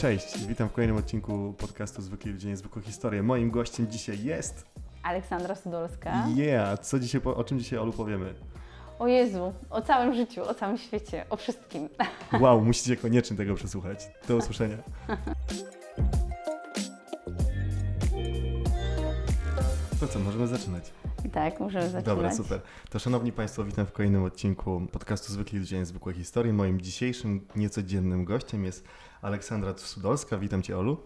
Cześć, witam w kolejnym odcinku podcastu Zwykli Ludzie, Niezwykłe Historie. Moim gościem dzisiaj jest... Aleksandra Sudolska. Yeah! Co dzisiaj, o czym dzisiaj, Olu, powiemy? O Jezu, o całym życiu, o całym świecie, o wszystkim. Wow, musicie koniecznie tego przesłuchać. Do usłyszenia. co, możemy zaczynać? tak, możemy zaczynać. Dobra, super. To szanowni Państwo, witam w kolejnym odcinku podcastu Zwykli Ludzie, Niezwykłe Historie. Moim dzisiejszym, niecodziennym gościem jest Aleksandra Sudolska. Witam Cię, Olu.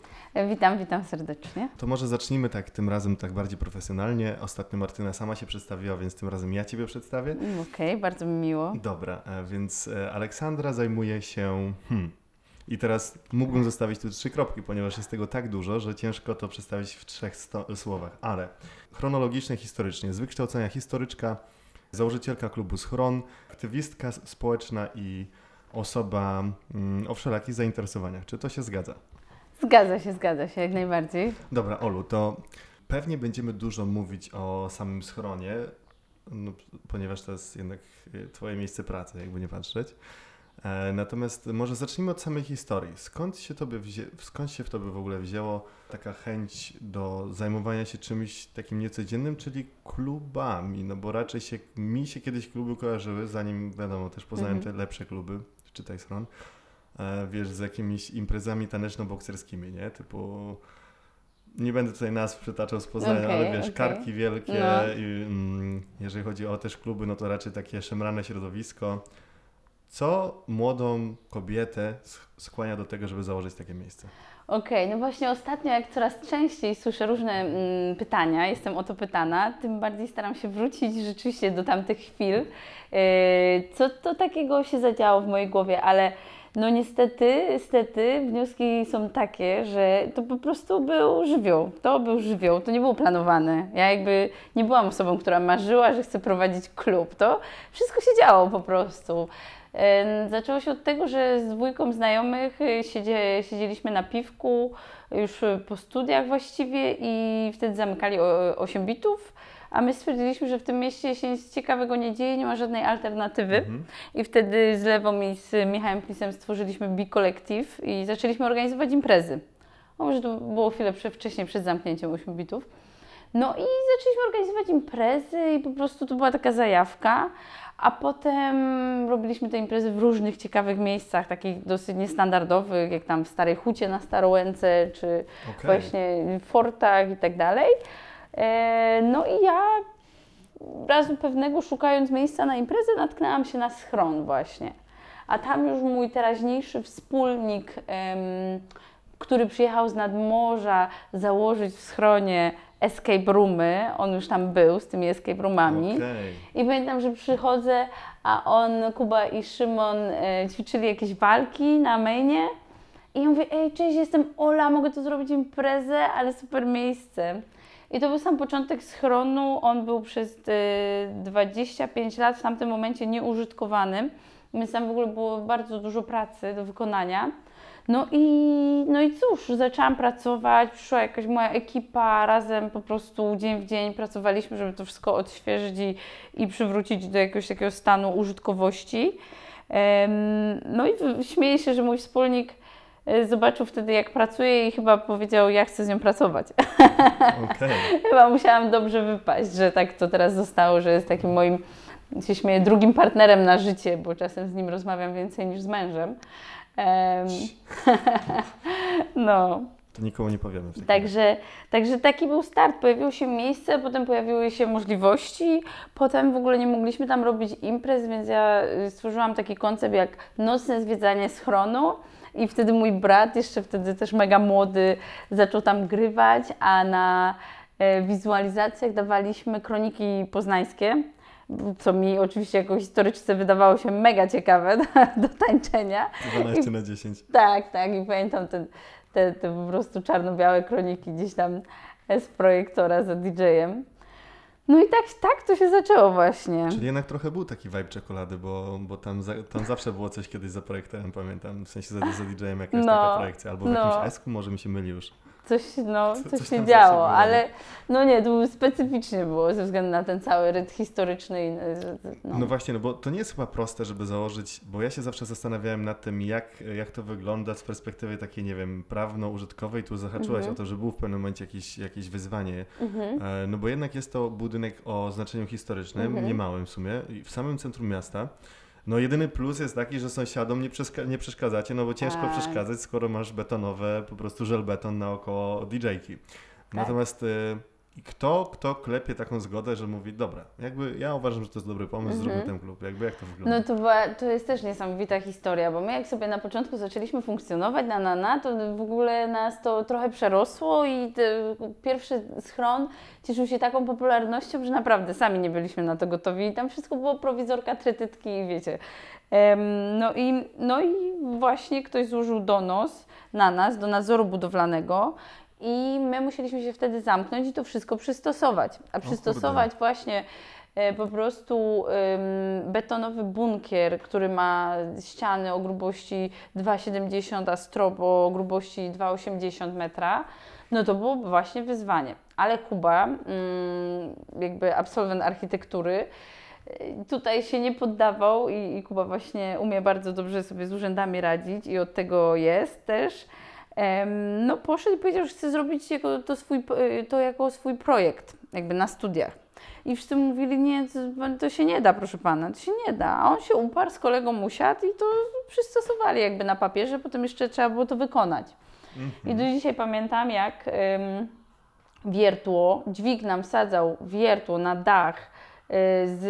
Witam, witam serdecznie. To może zacznijmy tak tym razem tak bardziej profesjonalnie. Ostatnio Martyna sama się przedstawiła, więc tym razem ja Ciebie przedstawię. Mm, Okej, bardzo mi miło. Dobra, e, więc e, Aleksandra zajmuje się. Hmm. I teraz mógłbym zostawić tu trzy kropki, ponieważ jest tego tak dużo, że ciężko to przedstawić w trzech słowach. Ale chronologicznie, historycznie, z wykształcenia historyczka, założycielka klubu Schron, aktywistka społeczna i osoba mm, o wszelakich zainteresowaniach. Czy to się zgadza? Zgadza się, zgadza się, jak najbardziej. Dobra, Olu, to pewnie będziemy dużo mówić o samym schronie, no, ponieważ to jest jednak e, Twoje miejsce pracy, jakby nie patrzeć. E, natomiast może zacznijmy od samej historii. Skąd się, tobie wzię- skąd się w Tobie w ogóle wzięło taka chęć do zajmowania się czymś takim niecodziennym, czyli klubami? No bo raczej się, mi się kiedyś kluby kojarzyły, zanim wiadomo, też poznałem Mhm. te lepsze kluby, czytaj schron, e, wiesz, z jakimiś imprezami taneczno-bokserskimi, nie? Typu nie będę tutaj nazw przytaczał z Poznania, Okej, ale wiesz, okej. karki wielkie No. i mm, jeżeli chodzi o też kluby, no to raczej takie szemrane środowisko. Co młodą kobietę sk- skłania do tego, żeby założyć takie miejsce? Okej, no właśnie ostatnio, jak coraz częściej słyszę różne mm, pytania, jestem o to pytana, tym bardziej staram się wrócić rzeczywiście do tamtych chwil. Yy, co to takiego się zadziało w mojej głowie, ale no niestety, niestety wnioski są takie, że to po prostu był żywioł. To był żywioł, to nie było planowane. Ja jakby nie byłam osobą, która marzyła, że chce prowadzić klub. To wszystko się działo po prostu. Zaczęło się od tego, że z dwójką znajomych y, siedzie, siedzieliśmy na piwku już y, po studiach właściwie i wtedy zamykali o- 8 bitów, a my stwierdziliśmy, że w tym mieście się nic ciekawego nie dzieje, nie ma żadnej alternatywy. Mhm. I wtedy z Lewą i z Michałem Plisem stworzyliśmy B-Collective i zaczęliśmy organizować imprezy. O, może to było chwilę wcześniej, przed zamknięciem 8 bitów. No i zaczęliśmy organizować imprezy i po prostu to była taka zajawka. A potem robiliśmy te imprezy w różnych ciekawych miejscach, takich dosyć niestandardowych, jak tam w Starej Hucie na Starołęce, czy Okej. właśnie w fortach i tak dalej. E, No i ja razu pewnego szukając miejsca na imprezę natknęłam się na schron właśnie. A tam już mój teraźniejszy wspólnik, który przyjechał z nadmorza założyć w schronie escape roomy, on już tam był z tymi escape roomami. Okej. I pamiętam, że przychodzę, a on, Kuba i Szymon e, ćwiczyli jakieś walki na mainie. I ja mówię, ej, cześć, jestem Ola, mogę tu zrobić imprezę, ale super miejsce. I to był sam początek schronu. On był przez e, 25 lat w tamtym momencie nieużytkowany, więc tam w ogóle było bardzo dużo pracy do wykonania. No i, no i cóż, zaczęłam pracować, przyszła jakaś moja ekipa, razem po prostu dzień w dzień pracowaliśmy, żeby to wszystko odświeżyć i, i przywrócić do jakiegoś takiego stanu użytkowości. No i śmieję się, że mój wspólnik e, zobaczył wtedy, jak pracuję i chyba powiedział, ja chcę z nią pracować. Okej. chyba musiałam dobrze wypaść, że tak to teraz zostało, że jest takim moim, się śmieję, drugim partnerem na życie, bo czasem z nim rozmawiam więcej niż z mężem. No, To nikomu nie powiemy. W także, także taki był start. Pojawiło się miejsce, potem pojawiły się możliwości, potem w ogóle nie mogliśmy tam robić imprez, więc ja y, stworzyłam taki koncept jak nocne zwiedzanie schronu. I wtedy mój brat, jeszcze wtedy też mega młody, zaczął tam grywać, a na e, wizualizacjach dawaliśmy kroniki poznańskie, co mi oczywiście jako historyczce wydawało się mega ciekawe do, do tańczenia. 12 na 10. Tak, tak. I pamiętam te, te, te po prostu czarno-białe kroniki gdzieś tam z projektora za DJ-em. No i tak, tak to się zaczęło właśnie. Czyli jednak trochę był taki vibe czekolady, bo, bo tam, za, tam zawsze było coś kiedyś za projektorem, pamiętam. W sensie za, za DJ-em jakaś No, taka projekcja. Albo w no. jakimś esku, może mi się myli już. Coś, no, Co- coś, coś się działo, było. ale no nie, to specyficznie było ze względu na ten cały rytm historyczny. i, No. No. właśnie, no bo to nie jest chyba proste, żeby założyć, bo ja się zawsze zastanawiałem nad tym, jak, jak to wygląda z perspektywy takiej, nie wiem, prawno-użytkowej. Tu zahaczyłaś Mhm. o to, że było w pewnym momencie jakieś, jakieś wyzwanie. Mhm. E, No bo jednak jest to budynek o znaczeniu historycznym, Mhm. niemałym w sumie, w samym centrum miasta. No jedyny plus jest taki, że sąsiadom nie, przeska- nie przeszkadzacie, no bo ciężko Tak. przeszkadzać, skoro masz betonowe, po prostu żelbeton naokoło DJ-ki. Tak. Natomiast y, kto, kto klepie taką zgodę, że mówi, dobra, jakby ja uważam, że to jest dobry pomysł, Mhm. zróbmy ten klub, jakby jak to wygląda? No to, była, to jest też niesamowita historia, bo my jak sobie na początku zaczęliśmy funkcjonować na Nana, to w ogóle nas to trochę przerosło i te, pierwszy schron cieszył się taką popularnością, że naprawdę sami nie byliśmy na to gotowi i tam wszystko było prowizorka, trytytki i wiecie. Em, no, i, no i właśnie ktoś złożył donos na nas, do nadzoru budowlanego i my musieliśmy się wtedy zamknąć i to wszystko przystosować. A przystosować właśnie e, po prostu ym, betonowy bunkier, który ma ściany o grubości 2,70, a strop o grubości 2,80 metra, no to było właśnie wyzwanie. Ale Kuba, ym, jakby absolwent architektury, y, tutaj się nie poddawał i, i Kuba właśnie umie bardzo dobrze sobie z urzędami radzić i od tego jest też. No poszedł i powiedział, że chce zrobić jako, to, swój, y, to jako swój projekt, jakby na studiach. I wszyscy mówili, nie, to, się nie da, proszę pana, to się nie da. A on się uparł, z kolegą usiadł i to przystosowali jakby na papierze, potem jeszcze trzeba było to wykonać. I do dzisiaj pamiętam, jak ym, wiertło, dźwig nam wsadzał wiertło na dach z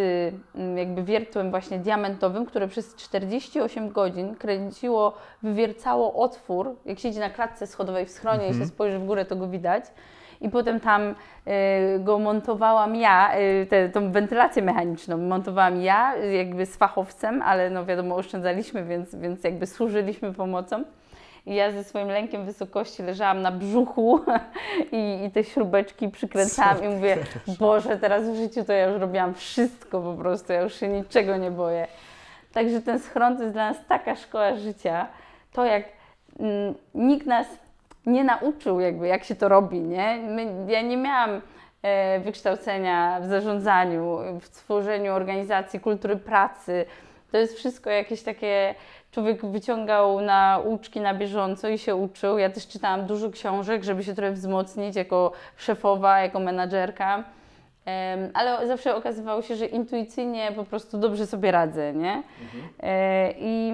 ym, jakby wiertłem właśnie diamentowym, które przez 48 godzin kręciło, wywiercało otwór. Jak siedzi na klatce schodowej w schronie i się spojrzy w górę, to go widać. I potem tam y, go montowałam ja, y, tę tą wentylację mechaniczną montowałam ja, y, jakby z fachowcem, ale no wiadomo, oszczędzaliśmy, więc, więc jakby służyliśmy pomocą. I ja ze swoim lękiem wysokości leżałam na brzuchu i, i te śrubeczki przykręcałam i mówię, Boże, teraz w życiu to ja już robiłam wszystko po prostu, ja już się niczego nie boję. Także ten schron to jest dla nas taka szkoła życia. To jak mm, nikt nas nie nauczył jakby jak się to robi, nie? My, ja nie miałam e, wykształcenia w zarządzaniu, w tworzeniu organizacji kultury pracy. To jest wszystko jakieś takie, człowiek wyciągał nauczki na bieżąco i się uczył. Ja też czytałam dużo książek, żeby się trochę wzmocnić jako szefowa, jako menadżerka. Ale zawsze okazywało się, że intuicyjnie po prostu dobrze sobie radzę, nie? E, I,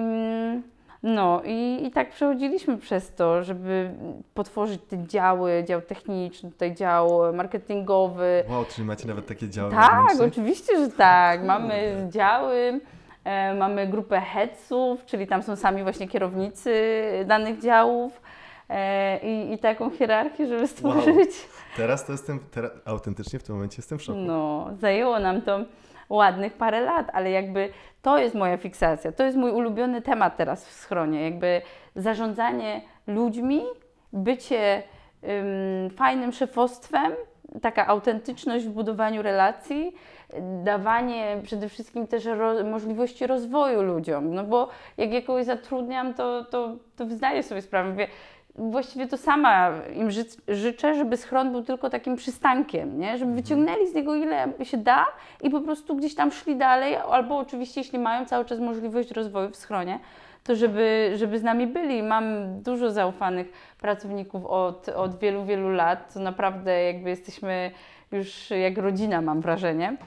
no, i, i tak przechodziliśmy przez to, żeby potworzyć te działy, dział techniczny, tutaj dział marketingowy. Wow, czyli macie nawet takie działy Tak, wewnętrzne? oczywiście, że tak. Mamy działy, mamy grupę headsów, czyli tam są sami właśnie kierownicy danych działów e, i, i taką hierarchię, żeby stworzyć. Teraz to jestem, teraz, autentycznie w tym momencie jestem w szoku. No, zajęło nam to ładnych parę lat, ale jakby to jest moja fiksacja, to jest mój ulubiony temat teraz w schronie, jakby zarządzanie ludźmi, bycie ym, fajnym szefostwem, taka autentyczność w budowaniu relacji, dawanie przede wszystkim też ro, możliwości rozwoju ludziom, no bo jak ja kogoś zatrudniam, to, to, to zdaję sobie sprawę, mówię, właściwie to sama im ży życzę, żeby schron był tylko takim przystankiem, nie? żeby wyciągnęli z niego ile się da i po prostu gdzieś tam szli dalej, albo oczywiście jeśli mają cały czas możliwość rozwoju w schronie, to żeby, żeby z nami byli. Mam dużo zaufanych pracowników od, od wielu, wielu lat, to naprawdę jakby jesteśmy już jak rodzina, mam wrażenie.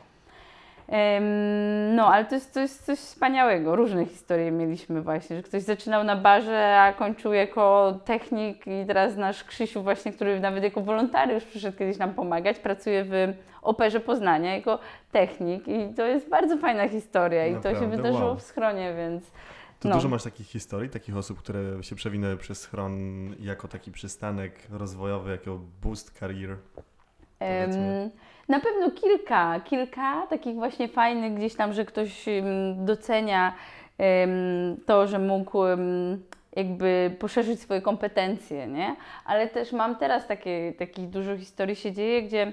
No, ale to jest, to jest coś wspaniałego. Różne historie mieliśmy właśnie, że ktoś zaczynał na barze, a kończył jako technik i teraz nasz Krzysiu właśnie, który nawet jako wolontariusz przyszedł kiedyś nam pomagać, pracuje w Operze Poznania jako technik i to jest bardzo fajna historia i to się Naprawdę? wydarzyło Wow. w schronie, więc To no. dużo masz takich historii, takich osób, które się przewinęły przez schron jako taki przystanek rozwojowy, jako boost career. Na pewno kilka, kilka takich właśnie fajnych gdzieś tam, że ktoś docenia to, że mógł jakby poszerzyć swoje kompetencje, nie? Ale też mam teraz takie, takich dużo historii się dzieje, gdzie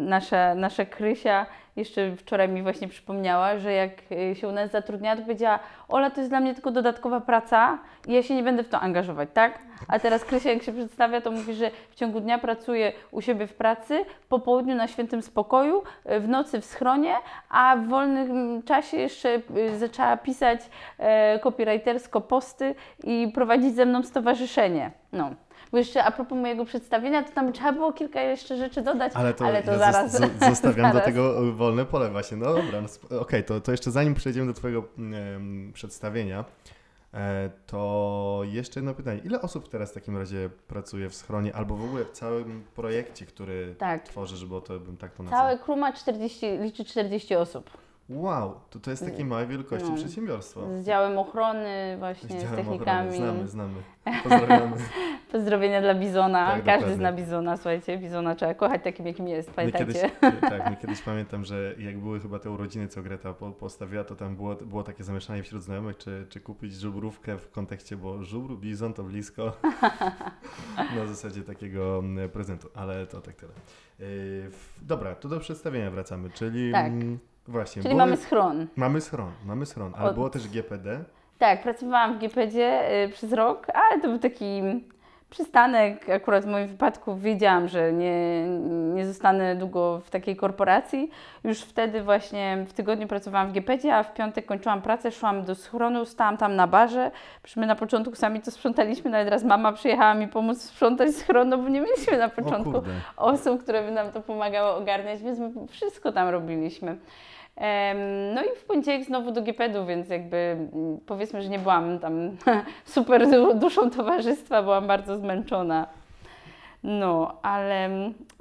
nasza, nasza Krysia jeszcze wczoraj mi właśnie przypomniała, że jak y, się u nas zatrudniała, to powiedziała, Ola, to jest dla mnie tylko dodatkowa praca i ja się nie będę w to angażować, tak? A teraz Krysia jak się przedstawia, to mówi, że w ciągu dnia pracuje u siebie w pracy, po południu na świętym spokoju, y, w nocy w schronie, a w wolnym czasie jeszcze y, zaczęła pisać e, copywritersko posty i prowadzić ze mną stowarzyszenie. No. Bo jeszcze a propos mojego przedstawienia, to tam trzeba było kilka jeszcze rzeczy dodać, Ale to, ale to ja zaraz. zos- zo- zostawiam do zaraz. tego wolne pole właśnie. No dobra, no, okej, to, to jeszcze zanim przejdziemy do Twojego em, przedstawienia, e, to jeszcze jedno pytanie. Ile osób teraz w takim razie pracuje w schronie albo w ogóle w całym projekcie, który Tak. tworzysz, bo to bym tak to nazwał? Całe crew ma 40, liczy 40 osób. Wow, to to jest takiej małej wielkości No. przedsiębiorstwo. Z działem ochrony, właśnie z, działem technikami. ochrony. Znamy, znamy. Pozdrawiamy. Pozdrowienia dla Bizona. Tak, Każdy dokładnie. zna Bizona, słuchajcie, Bizona trzeba kochać takim, jakim jest, My pamiętajcie. kiedyś, tak, my kiedyś pamiętam, że jak były chyba te urodziny, co Greta po, postawiła, to tam było, było takie zamieszanie wśród znajomych, czy, czy kupić żubrówkę w kontekście, bo żubr, bizon to blisko. Na zasadzie takiego mm, prezentu, ale to tak tyle. W- dobra, to do przedstawienia wracamy, czyli Tak. Właśnie. Czyli mamy schron. mamy schron, mamy schron, ale Od- było też GPD. Tak, pracowałam w GPD y, przez rok, ale to był taki przystanek. Akurat w moim wypadku wiedziałam, że nie, nie zostanę długo w takiej korporacji. Już wtedy właśnie w tygodniu pracowałam w GPD, a w piątek kończyłam pracę, szłam do schronu, stałam tam na barze. My na początku sami to sprzątaliśmy, nawet raz mama przyjechała mi pomóc sprzątać schron, no bo nie mieliśmy na początku osób, które by nam to pomagały ogarniać, więc my wszystko tam robiliśmy. No i w poniedziałek znowu do GPD-u, więc jakby mm, powiedzmy, że nie byłam tam super du- duszą towarzystwa, byłam bardzo zmęczona. No, ale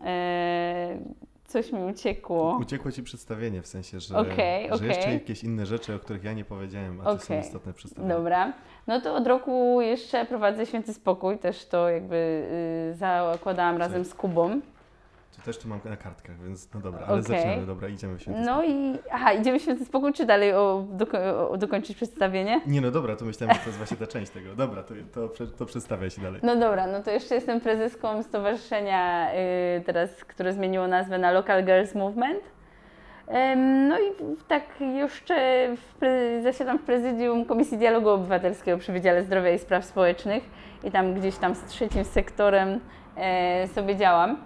e, coś mi uciekło. Uciekło ci przedstawienie, w sensie, że, Okej, że okej. jeszcze jakieś inne rzeczy, o których ja nie powiedziałem, a to są Okej. istotne przedstawienia. Dobra, no to od roku jeszcze prowadzę Święty Spokój, też to jakby y, zakładałam razem z Kubą. To też tu mam na kartkach, więc no dobra, ale Okej. zaczynamy, dobra, idziemy w święty No i, aha, idziemy w Święty Spokój, czy dalej o, doko, o, dokończyć przedstawienie? Nie no dobra, to myślałem, że to jest właśnie ta część tego. Dobra, to, to, to przedstawiaj się dalej. No dobra, no to jeszcze jestem prezeską stowarzyszenia y, teraz, które zmieniło nazwę na Local Girls Movement. Em, No i tak jeszcze w zasiadam w prezydium Komisji Dialogu Obywatelskiego przy Wydziale Zdrowia i Spraw Społecznych i tam gdzieś tam z trzecim sektorem e, sobie działam.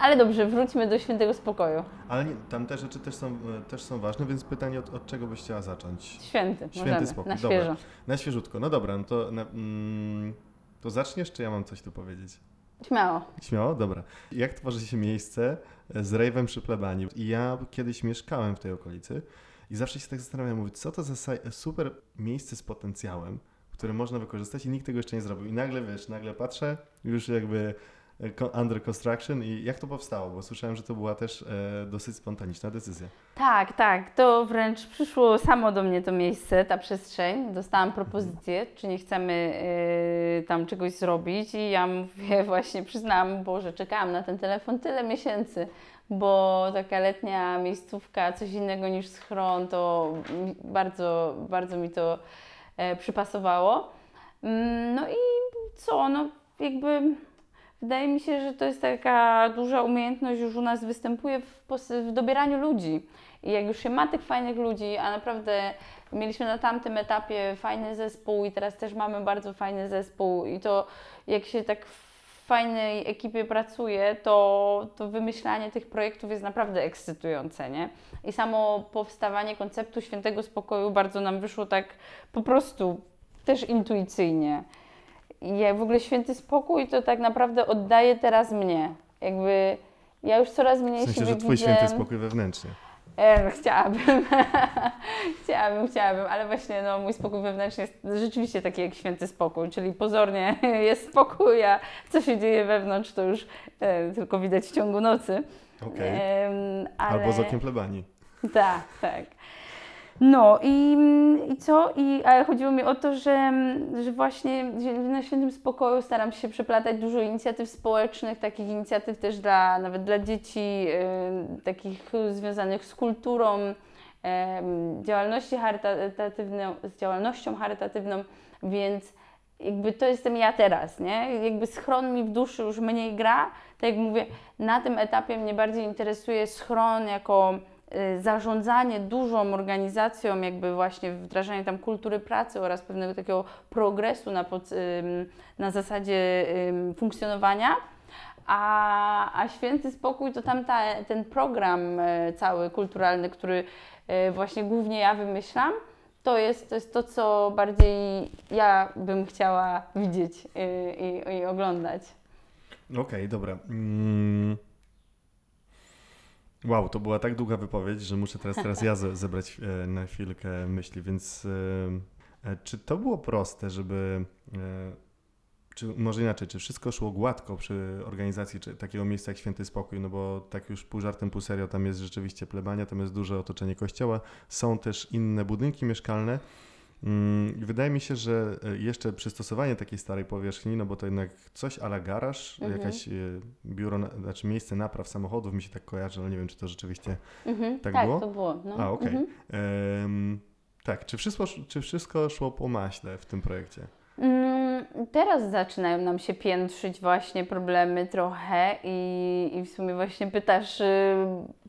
Ale dobrze, wróćmy do świętego spokoju. Ale nie, tam te rzeczy też są, e, też są ważne, więc pytanie od, od czego byś chciała zacząć? Święty, Święty możemy, spokój, na dobra. świeżo. Na świeżutko, no dobra, no to, na, mm, to zaczniesz, czy ja mam coś tu powiedzieć? Śmiało. Śmiało? Dobra. Jak tworzy się miejsce z rejwem przy plebanii? I ja kiedyś mieszkałem w tej okolicy i zawsze się tak zastanawiam, mówię, co to za saj- super miejsce z potencjałem, które można wykorzystać i nikt tego jeszcze nie zrobił. I nagle, wiesz, nagle patrzę, już jakby e, under construction i jak to powstało? Bo słyszałem, że to była też e, dosyć spontaniczna decyzja. Tak, tak. To wręcz przyszło samo do mnie to miejsce, ta przestrzeń. Dostałam propozycję, czy nie chcemy y, tam czegoś zrobić i ja mówię właśnie, przyznałam, Boże, czekałam na ten telefon tyle miesięcy, bo taka letnia miejscówka, coś innego niż schron, to bardzo, bardzo mi to e, przypasowało. Mm, No i co, no jakby wydaje mi się, że to jest taka duża umiejętność, już u nas występuje w, w dobieraniu ludzi. I jak już się ma tych fajnych ludzi, a naprawdę mieliśmy na tamtym etapie fajny zespół i teraz też mamy bardzo fajny zespół i to jak się tak w fajnej ekipie pracuje, to, to wymyślanie tych projektów jest naprawdę ekscytujące, nie? I samo powstawanie konceptu świętego spokoju bardzo nam wyszło tak po prostu też intuicyjnie. Ja w ogóle święty spokój to tak naprawdę oddaje teraz mnie. Jakby ja już coraz mniej W sensie, siebie że twój widzę... święty spokój wewnętrznie. E, chciałabym. chciałabym, chciałabym, ale właśnie no, mój spokój wewnętrzny jest rzeczywiście taki jak święty spokój, czyli pozornie jest spokój, a co się dzieje wewnątrz, to już e, tylko widać w ciągu nocy. Okej. Em, ale... Albo z okiem plebanii. Tak, tak. No i, i co? I, ale chodziło mi o to, że, że właśnie na Świętym Spokoju staram się przeplatać dużo inicjatyw społecznych, takich inicjatyw też dla, nawet dla dzieci, y, takich związanych z kulturą, y, działalności charytatywną, z działalnością charytatywną, więc jakby to jestem ja teraz, nie? Jakby schron mi w duszy już mniej gra, Tak jak mówię, na tym etapie mnie bardziej interesuje schron jako zarządzanie dużą organizacją, jakby właśnie wdrażanie tam kultury pracy oraz pewnego takiego progresu na, pod, na zasadzie funkcjonowania. A, a święty spokój to tam ta, ten program e, cały kulturalny, który e, właśnie głównie ja wymyślam, to jest to, jest to co bardziej ja bym chciała widzieć e, i, i oglądać. Okej, dobra. Mm. Wow, to była tak długa wypowiedź, że muszę teraz, teraz ja ze- zebrać e, na chwilkę myśli, więc e, e, czy to było proste, żeby, czy może inaczej, czy wszystko szło gładko przy organizacji takiego miejsca jak Święty Spokój, no bo tak już pół żartem, pół serio, tam jest rzeczywiście plebania, tam jest duże otoczenie kościoła, są też inne budynki mieszkalne, Wydaje mi się, że e, jeszcze przystosowanie takiej starej powierzchni, no bo to jednak coś ala garaż, Mhm. jakaś e, biuro, na, znaczy miejsce napraw samochodów mi się tak kojarzy, ale nie wiem, czy to rzeczywiście... Mhm, Tak tak, było? to było. No. A, okej. Mhm. Em, tak, czy wszystko, czy wszystko szło po maśle w tym projekcie? Mm, Teraz zaczynają nam się piętrzyć właśnie problemy trochę i, i w sumie właśnie pytasz, y,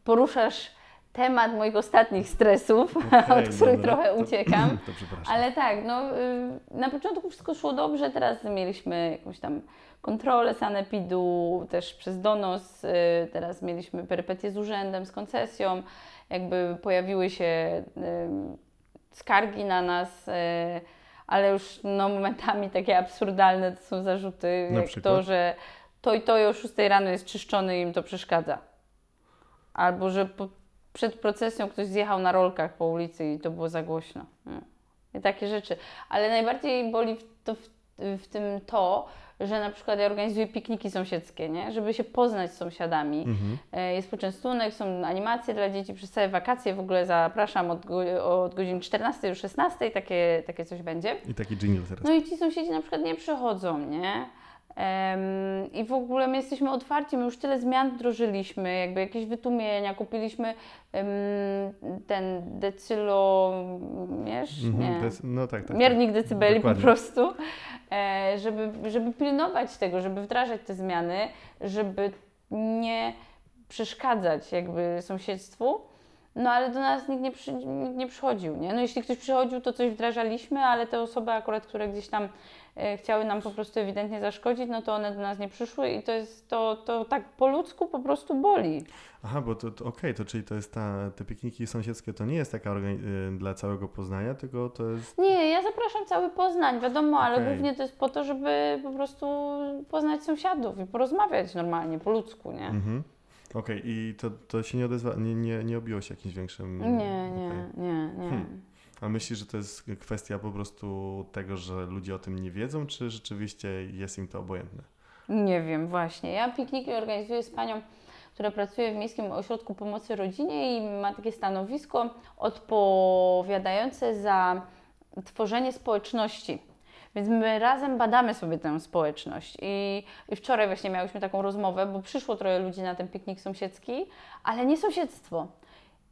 poruszasz temat moich ostatnich stresów, Okej, od których dobra, trochę to- uciekam. To przepraszam. Ale tak, no y, na początku wszystko szło dobrze, teraz mieliśmy jakąś tam kontrolę sanepidu, też przez donos, y, teraz mieliśmy perypetie z urzędem, z koncesją, jakby pojawiły się y, skargi na nas, ale już no, momentami takie absurdalne to są zarzuty, Na jak przykład? to, że to i to o 6 rano jest czyszczony i im to przeszkadza. Albo że po, przed procesją ktoś zjechał na rolkach po ulicy i to było za głośno. No. I takie rzeczy. Ale najbardziej boli w, to, w, w tym to, że na przykład ja organizuję pikniki sąsiedzkie, nie? żeby się poznać z sąsiadami. Mhm. E, Jest poczęstunek, są animacje dla dzieci przez całe wakacje. W ogóle zapraszam od, od godziny 14 do 16, takie, takie coś będzie. I taki jingle teraz. No i ci sąsiedzi na przykład nie przychodzą, nie? I w ogóle my jesteśmy otwarci, my już tyle zmian wdrożyliśmy, jakby jakieś wytłumienia, kupiliśmy ten decylomierz, Mhm, nie, jest, no tak, tak. miernik decybeli Dokładnie. po prostu, e, żeby, żeby pilnować tego, żeby wdrażać te zmiany, żeby nie przeszkadzać jakby sąsiedztwu. No ale do nas nikt nie, przy, nikt nie przychodził, nie? No jeśli ktoś przychodził, to coś wdrażaliśmy, ale te osoby akurat, które gdzieś tam chciały nam po prostu ewidentnie zaszkodzić, no to one do nas nie przyszły i to jest, to, to tak po ludzku po prostu boli. Aha, bo to, to okej, to czyli to jest ta, te pikniki sąsiedzkie, to nie jest taka y, dla całego Poznania, tylko to jest... Nie, ja zapraszam cały Poznań, wiadomo, ale Okej. głównie to jest po to, żeby po prostu poznać sąsiadów i porozmawiać normalnie, po ludzku, nie? Mhm. Okej, i to, to się nie odezwa, nie, nie, nie obiło się jakimś większym... Nie, nie, okej. nie, nie. Hmm. A myślisz, że to jest kwestia po prostu tego, że ludzie o tym nie wiedzą, czy rzeczywiście jest im to obojętne? Nie wiem, właśnie. Ja pikniki organizuję z panią, która pracuje w Miejskim Ośrodku Pomocy Rodzinie i ma takie stanowisko odpowiadające za tworzenie społeczności. Więc my razem badamy sobie tę społeczność. I, I wczoraj właśnie miałyśmy taką rozmowę, bo przyszło trochę ludzi na ten piknik sąsiedzki, ale nie sąsiedztwo.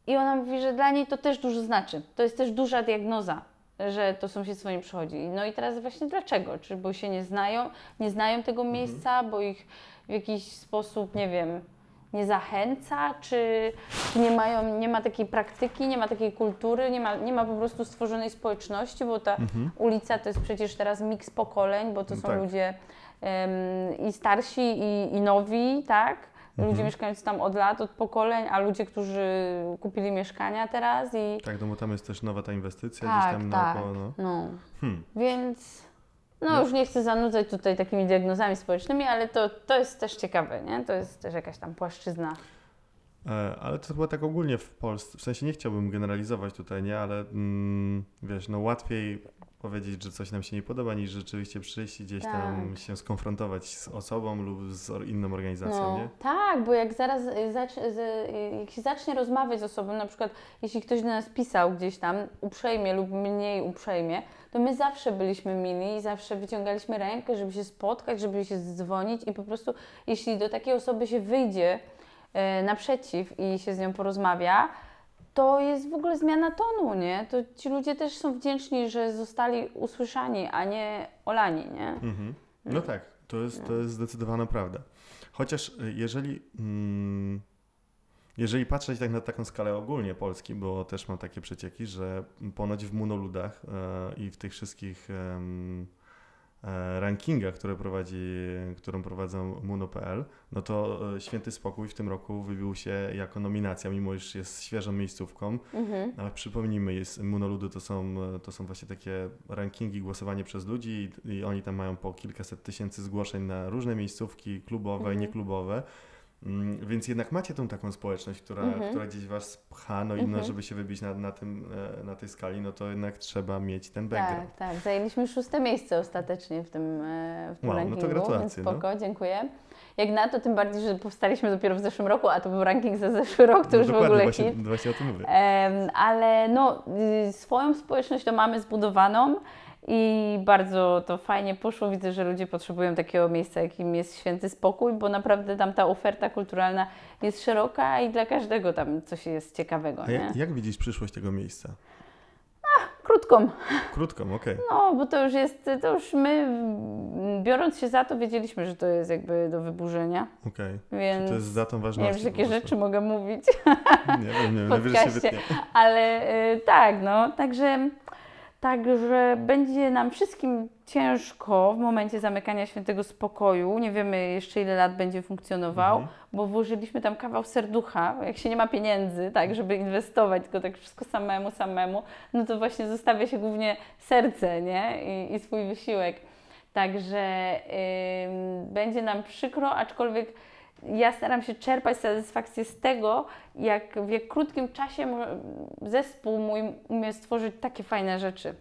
I ona mówi, że dla niej to też dużo znaczy. To jest też duża diagnoza, że to sąsiedztwo nie przychodzi. No i teraz właśnie dlaczego? Czy bo się nie znają, nie znają tego miejsca, bo ich w jakiś sposób, nie wiem, nie zachęca, czy, czy nie, mają, nie ma takiej praktyki, nie ma takiej kultury, nie ma, nie ma po prostu stworzonej społeczności, bo ta Mhm. ulica to jest przecież teraz miks pokoleń, bo to No są tak. ludzie em, i starsi, i, i nowi, tak? Ludzie Mhm. mieszkający tam od lat, od pokoleń, a ludzie, którzy kupili mieszkania teraz i Tak, no bo tam jest też nowa ta inwestycja tak, gdzieś tam tak, naokoło, no. no. Hmm. Więc no, No. już nie chcę zanudzać tutaj takimi diagnozami społecznymi, ale to, to jest też ciekawe, nie? To jest też jakaś tam płaszczyzna. E, Ale to chyba tak ogólnie w Polsce, w sensie nie chciałbym generalizować tutaj, nie, ale mm, wiesz, no łatwiej powiedzieć, że coś nam się nie podoba, niż rzeczywiście przyjść i gdzieś tam Tak. się skonfrontować z osobą lub z inną organizacją, No, nie? tak, bo jak zaraz y, zacz, z, y, jak się zacznie rozmawiać z osobą, na przykład jeśli ktoś do nas pisał gdzieś tam uprzejmie lub mniej uprzejmie, to my zawsze byliśmy mili i zawsze wyciągaliśmy rękę, żeby się spotkać, żeby się dzwonić i po prostu jeśli do takiej osoby się wyjdzie e, naprzeciw i się z nią porozmawia, to jest w ogóle zmiana tonu, nie? To ci ludzie też są wdzięczni, że zostali usłyszani, a nie olani, nie? Mhm. No tak, To jest, to jest zdecydowana prawda. Chociaż y, jeżeli, mm, jeżeli patrzeć tak na taką skalę ogólnie Polski, bo też mam takie przecieki, że ponoć w monoludach e, i w tych wszystkich rankingach, które prowadzi, którą prowadzą Muno.pl, no to e, Święty Spokój w tym roku wybił się jako nominacja, mimo iż jest świeżą miejscówką. Mhm. Ale przypomnijmy, jest, monoludy to są, to są właśnie takie rankingi, głosowanie przez ludzi i, i oni tam mają po kilkaset tysięcy zgłoszeń na różne miejscówki klubowe Mhm. i nieklubowe. Mm, Więc jednak macie tą taką społeczność, która, Mhm. która gdzieś was pcha, no i no, Mhm. żeby się wybić na, na, tym, e, na tej skali, no to jednak trzeba mieć ten background. Tak, tak. Zajęliśmy szóste miejsce ostatecznie w tym, e, w tym Wow, no to rankingu, gratulacje, więc spoko, dziękuję. Jak na to, tym bardziej, że powstaliśmy dopiero w zeszłym roku, a to był ranking za zeszły rok, to No już w ogóle właśnie, hit. właśnie o tym mówię. Ale no, y, swoją społeczność to mamy zbudowaną i bardzo to fajnie poszło. Widzę, że ludzie potrzebują takiego miejsca, jakim jest święty spokój, bo naprawdę tam ta oferta kulturalna jest szeroka i dla każdego tam coś jest ciekawego. A Nie? jak, jak widzisz przyszłość tego miejsca? Krótką. Krótką, okej. No, bo to już jest, to już my, biorąc się za to, wiedzieliśmy, że to jest jakby do wyburzenia, okej. więc To jest za tą nie ważnością. wiem, że po jakie rzeczy mogę mówić, Nie wiem, nie wiem, się wytnie. ale y, tak, no, także, także będzie nam wszystkim ciężko w momencie zamykania świętego spokoju, nie wiemy jeszcze ile lat będzie funkcjonował, Mhm. bo włożyliśmy tam kawał serducha, jak się nie ma pieniędzy, tak, żeby inwestować, tylko tak wszystko samemu, samemu, no to właśnie zostawia się głównie serce, nie, i, i swój wysiłek. Także ym, będzie nam przykro, aczkolwiek ja staram się czerpać satysfakcję z tego, jak w jak krótkim czasie zespół mój umie stworzyć takie fajne rzeczy.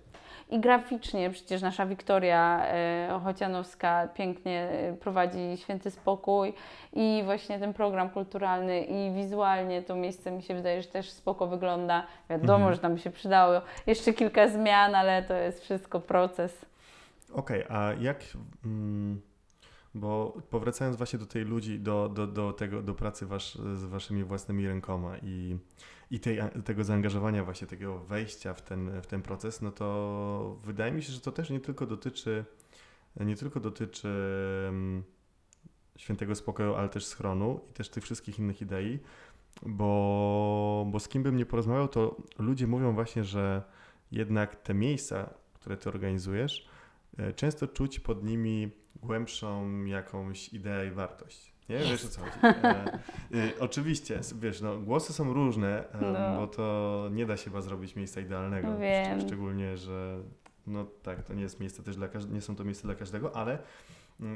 I graficznie przecież nasza Wiktoria e, Chocianowska pięknie e, prowadzi Święty Spokój i właśnie ten program kulturalny i wizualnie to miejsce mi się wydaje, że też spoko wygląda. Wiadomo, Mhm. że tam się przydało jeszcze kilka zmian, ale to jest wszystko proces. Okej, a jak. Mm, bo powracając właśnie do tej ludzi, do, do, do, tego, do pracy wasz, z waszymi własnymi rękoma i, i tej, tego zaangażowania, właśnie tego wejścia w ten, w ten proces, no to wydaje mi się, że to też nie tylko dotyczy, nie tylko dotyczy mm, świętego spokoju, ale też schronu i też tych wszystkich innych idei, bo, bo z kim bym nie porozmawiał, to ludzie mówią właśnie, że jednak te miejsca, które ty organizujesz, e, często czuć pod nimi głębszą jakąś ideę i wartość. Nie? Wiesz o co chodzi. E, e, oczywiście, wiesz, no, głosy są różne, e, No. bo to nie da się chyba zrobić miejsca idealnego. Wiem. Szcz- szczególnie, że no tak, to nie jest miejsce też dla nie są to miejsca dla każdego, ale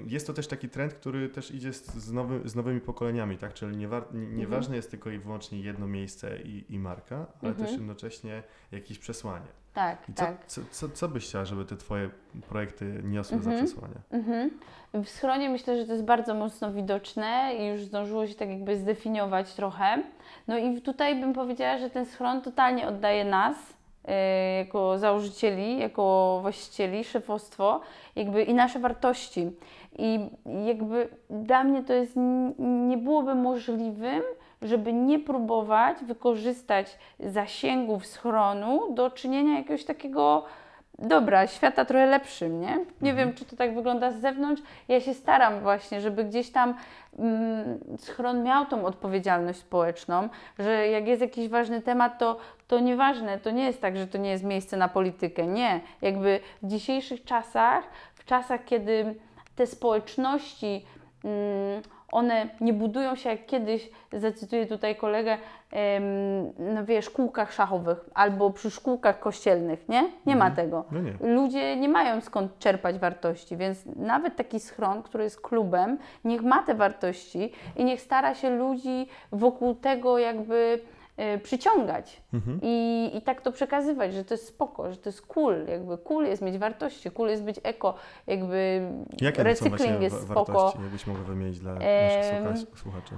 jest to też taki trend, który też idzie z, z, nowy, z nowymi pokoleniami, tak? Czyli nie war, nie, nieważne jest tylko i wyłącznie jedno miejsce i, i marka, ale Mhm. też jednocześnie jakieś przesłanie. Tak, I co, tak. co, co, co byś chciała, żeby te twoje projekty niosły Mhm. za przesłanie? Mhm. W schronie myślę, że to jest bardzo mocno widoczne i już zdążyło się tak jakby zdefiniować trochę. No i tutaj bym powiedziała, że ten schron totalnie oddaje nas jako założycieli, jako właścicieli, szefostwo, jakby i nasze wartości. I jakby dla mnie to jest, nie byłoby możliwym, żeby nie próbować wykorzystać zasięgów schronu do czynienia jakiegoś takiego dobra, świata trochę lepszym, nie? Nie Mhm. wiem, czy to tak wygląda z zewnątrz. Ja się staram właśnie, żeby gdzieś tam mm, schron miał tą odpowiedzialność społeczną, że jak jest jakiś ważny temat, to, to nieważne, to nie jest tak, że to nie jest miejsce na politykę. Nie. Jakby w dzisiejszych czasach, w czasach, kiedy te społeczności mm, one nie budują się jak kiedyś, zacytuję tutaj kolegę, no wiesz, szkółkach szachowych albo przy szkółkach kościelnych, nie? Nie ma Mhm. tego. No nie. Ludzie nie mają skąd czerpać wartości, więc nawet taki schron, który jest klubem, niech ma te wartości i niech stara się ludzi wokół tego jakby przyciągać Mhm. i, i tak to przekazywać, że to jest spoko, że to jest cool, jakby cool jest mieć wartości, cool jest być eko, jakby Jakie recykling jest spoko. wartości, jakbyś mogła wymienić dla Em, naszych słucha- słuchaczy?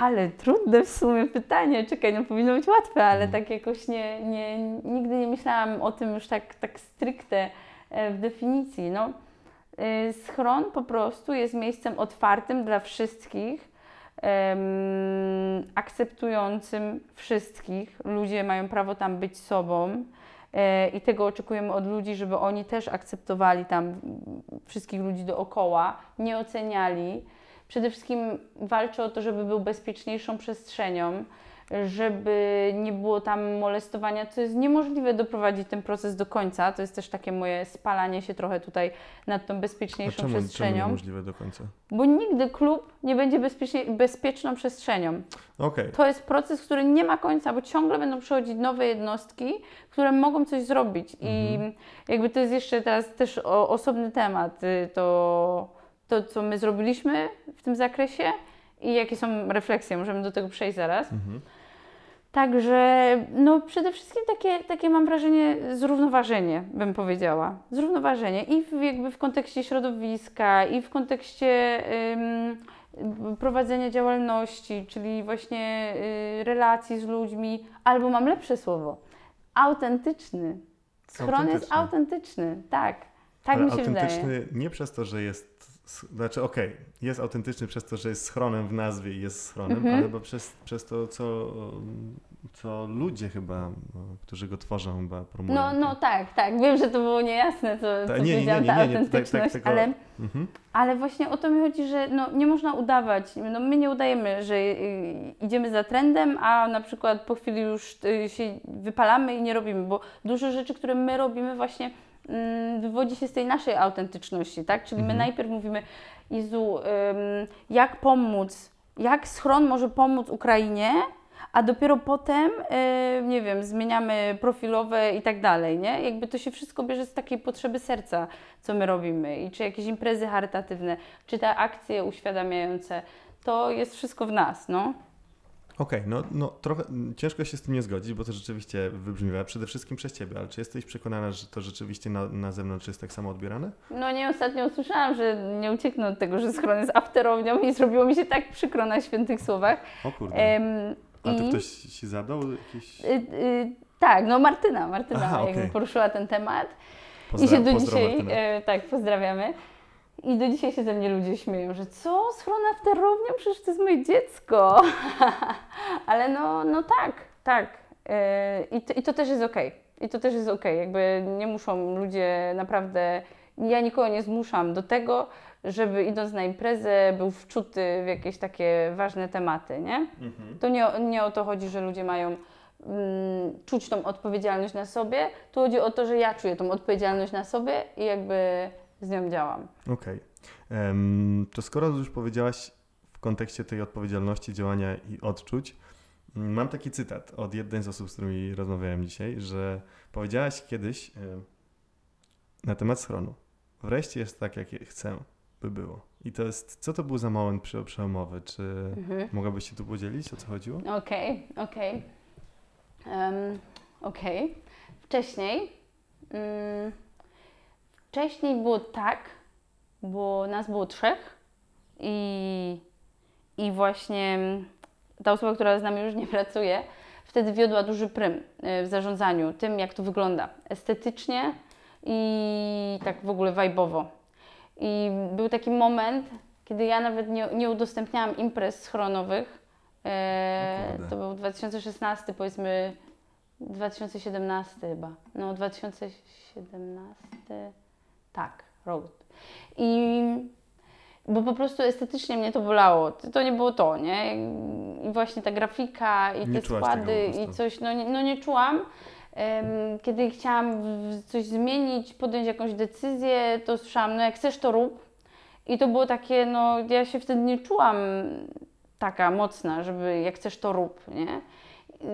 Ale trudne w sumie pytanie, czekaj, no powinno być łatwe, ale Mhm. tak jakoś nie, nie, nigdy nie myślałam o tym już tak, tak stricte e, w definicji. No, y, schron po prostu jest miejscem otwartym dla wszystkich, akceptującym wszystkich. Ludzie mają prawo tam być sobą. E, I tego oczekujemy od ludzi, żeby oni też akceptowali tam wszystkich ludzi dookoła, nie oceniali. Przede wszystkim walczę o to, żeby był bezpieczniejszą przestrzenią, żeby nie było tam molestowania, co jest niemożliwe doprowadzić ten proces do końca. To jest też takie moje spalanie się trochę tutaj nad tą bezpieczniejszą czemu, czemu przestrzenią. niemożliwe do końca? Bo nigdy klub nie będzie bezpiecznie, bezpieczną przestrzenią. Okej, To jest proces, który nie ma końca, bo ciągle będą przychodzić nowe jednostki, które mogą coś zrobić. I jakby to jest jeszcze teraz też osobny temat, y, to, to, co my zrobiliśmy w tym zakresie i jakie są refleksje, możemy do tego przejść zaraz. Mhm. Także no przede wszystkim takie, takie mam wrażenie zrównoważenie, bym powiedziała. Zrównoważenie i w, jakby w kontekście środowiska, i w kontekście ym, prowadzenia działalności, czyli właśnie y, relacji z ludźmi, albo mam lepsze słowo, autentyczny. Schron jest Autentyczny. autentyczny, tak. Tak Ale mi się wydaje. autentyczny nie przez to, że jest. Znaczy, okej, jest autentyczny przez to, że jest schronem w nazwie i jest schronem, Mhm. ale chyba przez, przez to, co, co ludzie chyba, no, którzy go tworzą, chyba promują. No, no tak, tak. Wiem, że to było niejasne, co, Ta- co nie, nie, powiedziałam, nie, ta nie, nie, tak- tak- autentyczność, tego- ale... Mhm. Ale właśnie o to mi chodzi, że no, nie można udawać. No, my nie udajemy, że y, idziemy za trendem, a na przykład po chwili już y, się wypalamy i nie robimy, bo dużo rzeczy, które my robimy właśnie wywodzi się z tej naszej autentyczności, tak? Czyli my Mhm. najpierw mówimy, ym, jak pomóc, jak schron może pomóc Ukrainie, a dopiero potem, nie wiem, zmieniamy profilowe i tak dalej, nie? Jakby to się wszystko bierze z takiej potrzeby serca, co my robimy i czy jakieś imprezy charytatywne, czy te akcje uświadamiające, to jest wszystko w nas, no. Okej, no, no trochę mm, ciężko się z tym nie zgodzić, bo to rzeczywiście wybrzmiewa przede wszystkim przez ciebie, ale czy jesteś przekonana, że to rzeczywiście na, na zewnątrz jest tak samo odbierane? No nie ostatnio usłyszałam, że nie ucieknę od tego, że schron jest afterownią i zrobiło mi się tak przykro na świętych słowach. O kurde. Em, A to i- ktoś ci zadał jakiś... Y, y, tak, no Martyna, Martyna Aha, jakby poruszyła ten temat. Pozdra- I się do dzisiaj, e, tak, pozdrawiamy. I do dzisiaj się ze mnie ludzie śmieją, że co, schrona w terownię? Przecież to jest moje dziecko. Ale no, no tak, tak. E, I to, I to też jest okej. I to też jest okej. Jakby nie muszą ludzie naprawdę... Ja nikogo nie zmuszam do tego, żeby idąc na imprezę był wczuty w jakieś takie ważne tematy, nie? Mhm. To nie, o- nie o to chodzi, że ludzie mają mm, czuć tą odpowiedzialność na sobie. Tu chodzi o to, że ja czuję tą odpowiedzialność na sobie i jakby z nią działam. Okej. Em, To skoro już powiedziałaś w kontekście tej odpowiedzialności, działania i odczuć, mm, mam taki cytat od jednej z osób, z którymi rozmawiałem dzisiaj, że powiedziałaś kiedyś na temat schronu. Wreszcie jest tak, jak chcę, by było. I to jest, co to był za moment prze- przełomowy? Czy Mhm. mogłabyś się tu podzielić, o co chodziło? Okej, okej. Em, Okej. Wcześniej. mm, wcześniej było tak, bo nas było trzech i, i właśnie ta osoba, która z nami już nie pracuje, wtedy wiodła duży prym y, w zarządzaniu tym, jak to wygląda estetycznie i tak w ogóle wajbowo. I był taki moment, kiedy ja nawet nie, nie udostępniałam imprez schronowych. E, to był 2016, powiedzmy 2017 chyba. No 2017, tak, rok. I bo po prostu estetycznie mnie to bolało. To nie było to, nie? I właśnie ta grafika i Nie te składy i coś, no nie, no nie czułam. Kiedy chciałam coś zmienić, podjąć jakąś decyzję, to słyszałam, no jak chcesz, to rób. I to było takie, no ja się wtedy nie czułam taka mocna, żeby jak chcesz, to rób, nie?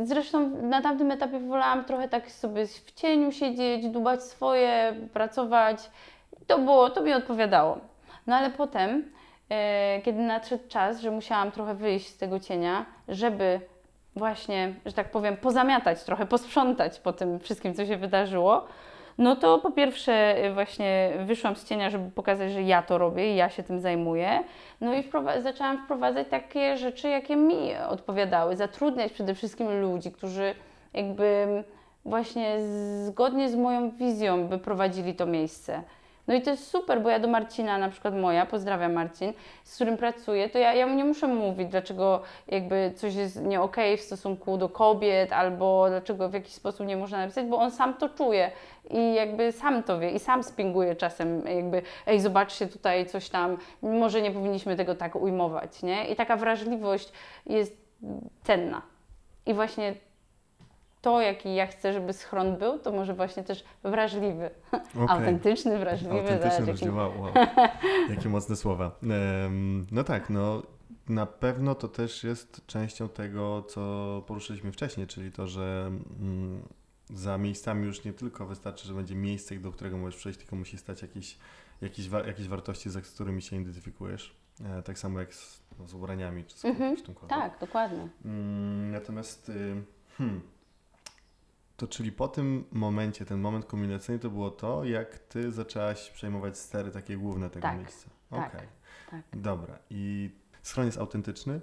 Zresztą na tamtym etapie wolałam trochę tak sobie w cieniu siedzieć, dubać swoje, pracować. To było, to mi odpowiadało. No ale potem, e, kiedy nadszedł czas, że musiałam trochę wyjść z tego cienia, żeby właśnie, że tak powiem, pozamiatać trochę, posprzątać po tym wszystkim, co się wydarzyło, no to po pierwsze y, właśnie wyszłam z cienia, żeby pokazać, że ja to robię i ja się tym zajmuję. No i zaczęłam wprowadzać takie rzeczy, jakie mi odpowiadały. Zatrudniać przede wszystkim ludzi, którzy jakby właśnie zgodnie z moją wizją by prowadzili to miejsce. No i to jest super, bo ja do Marcina, na przykład moja, pozdrawiam Marcin, z którym pracuję, to ja, ja mu nie muszę mówić, dlaczego jakby coś jest nie okej w stosunku do kobiet, albo dlaczego w jakiś sposób nie można napisać, bo on sam to czuje i jakby sam to wie i sam spinguje czasem jakby, ej zobaczcie tutaj coś tam, może nie powinniśmy tego tak ujmować, nie? I taka wrażliwość jest cenna. I właśnie to, jaki ja chcę, żeby schron był, to może właśnie też wrażliwy. Okej. Autentyczny, wrażliwy. Autentyczny, wrażliwy, wow. Jakie mocne słowa. Em, no tak, no na pewno to też jest częścią tego, co poruszyliśmy wcześniej, czyli to, że mm, za miejscami już nie tylko wystarczy, że będzie miejsce, do którego możesz przejść, tylko musi stać jakieś, jakieś, wa- jakieś wartości, z którymi się identyfikujesz. E, tak samo jak z, no, z ubraniami czy z, z czymkolwiek. Tak, dokładnie. Mm, natomiast, y, hmm, to czyli po tym momencie, ten moment kulminacyjny to było to, jak ty zaczęłaś przejmować stery takie główne tego Tak, miejsca. tak, Okej. tak. Dobra. I schron jest autentyczny,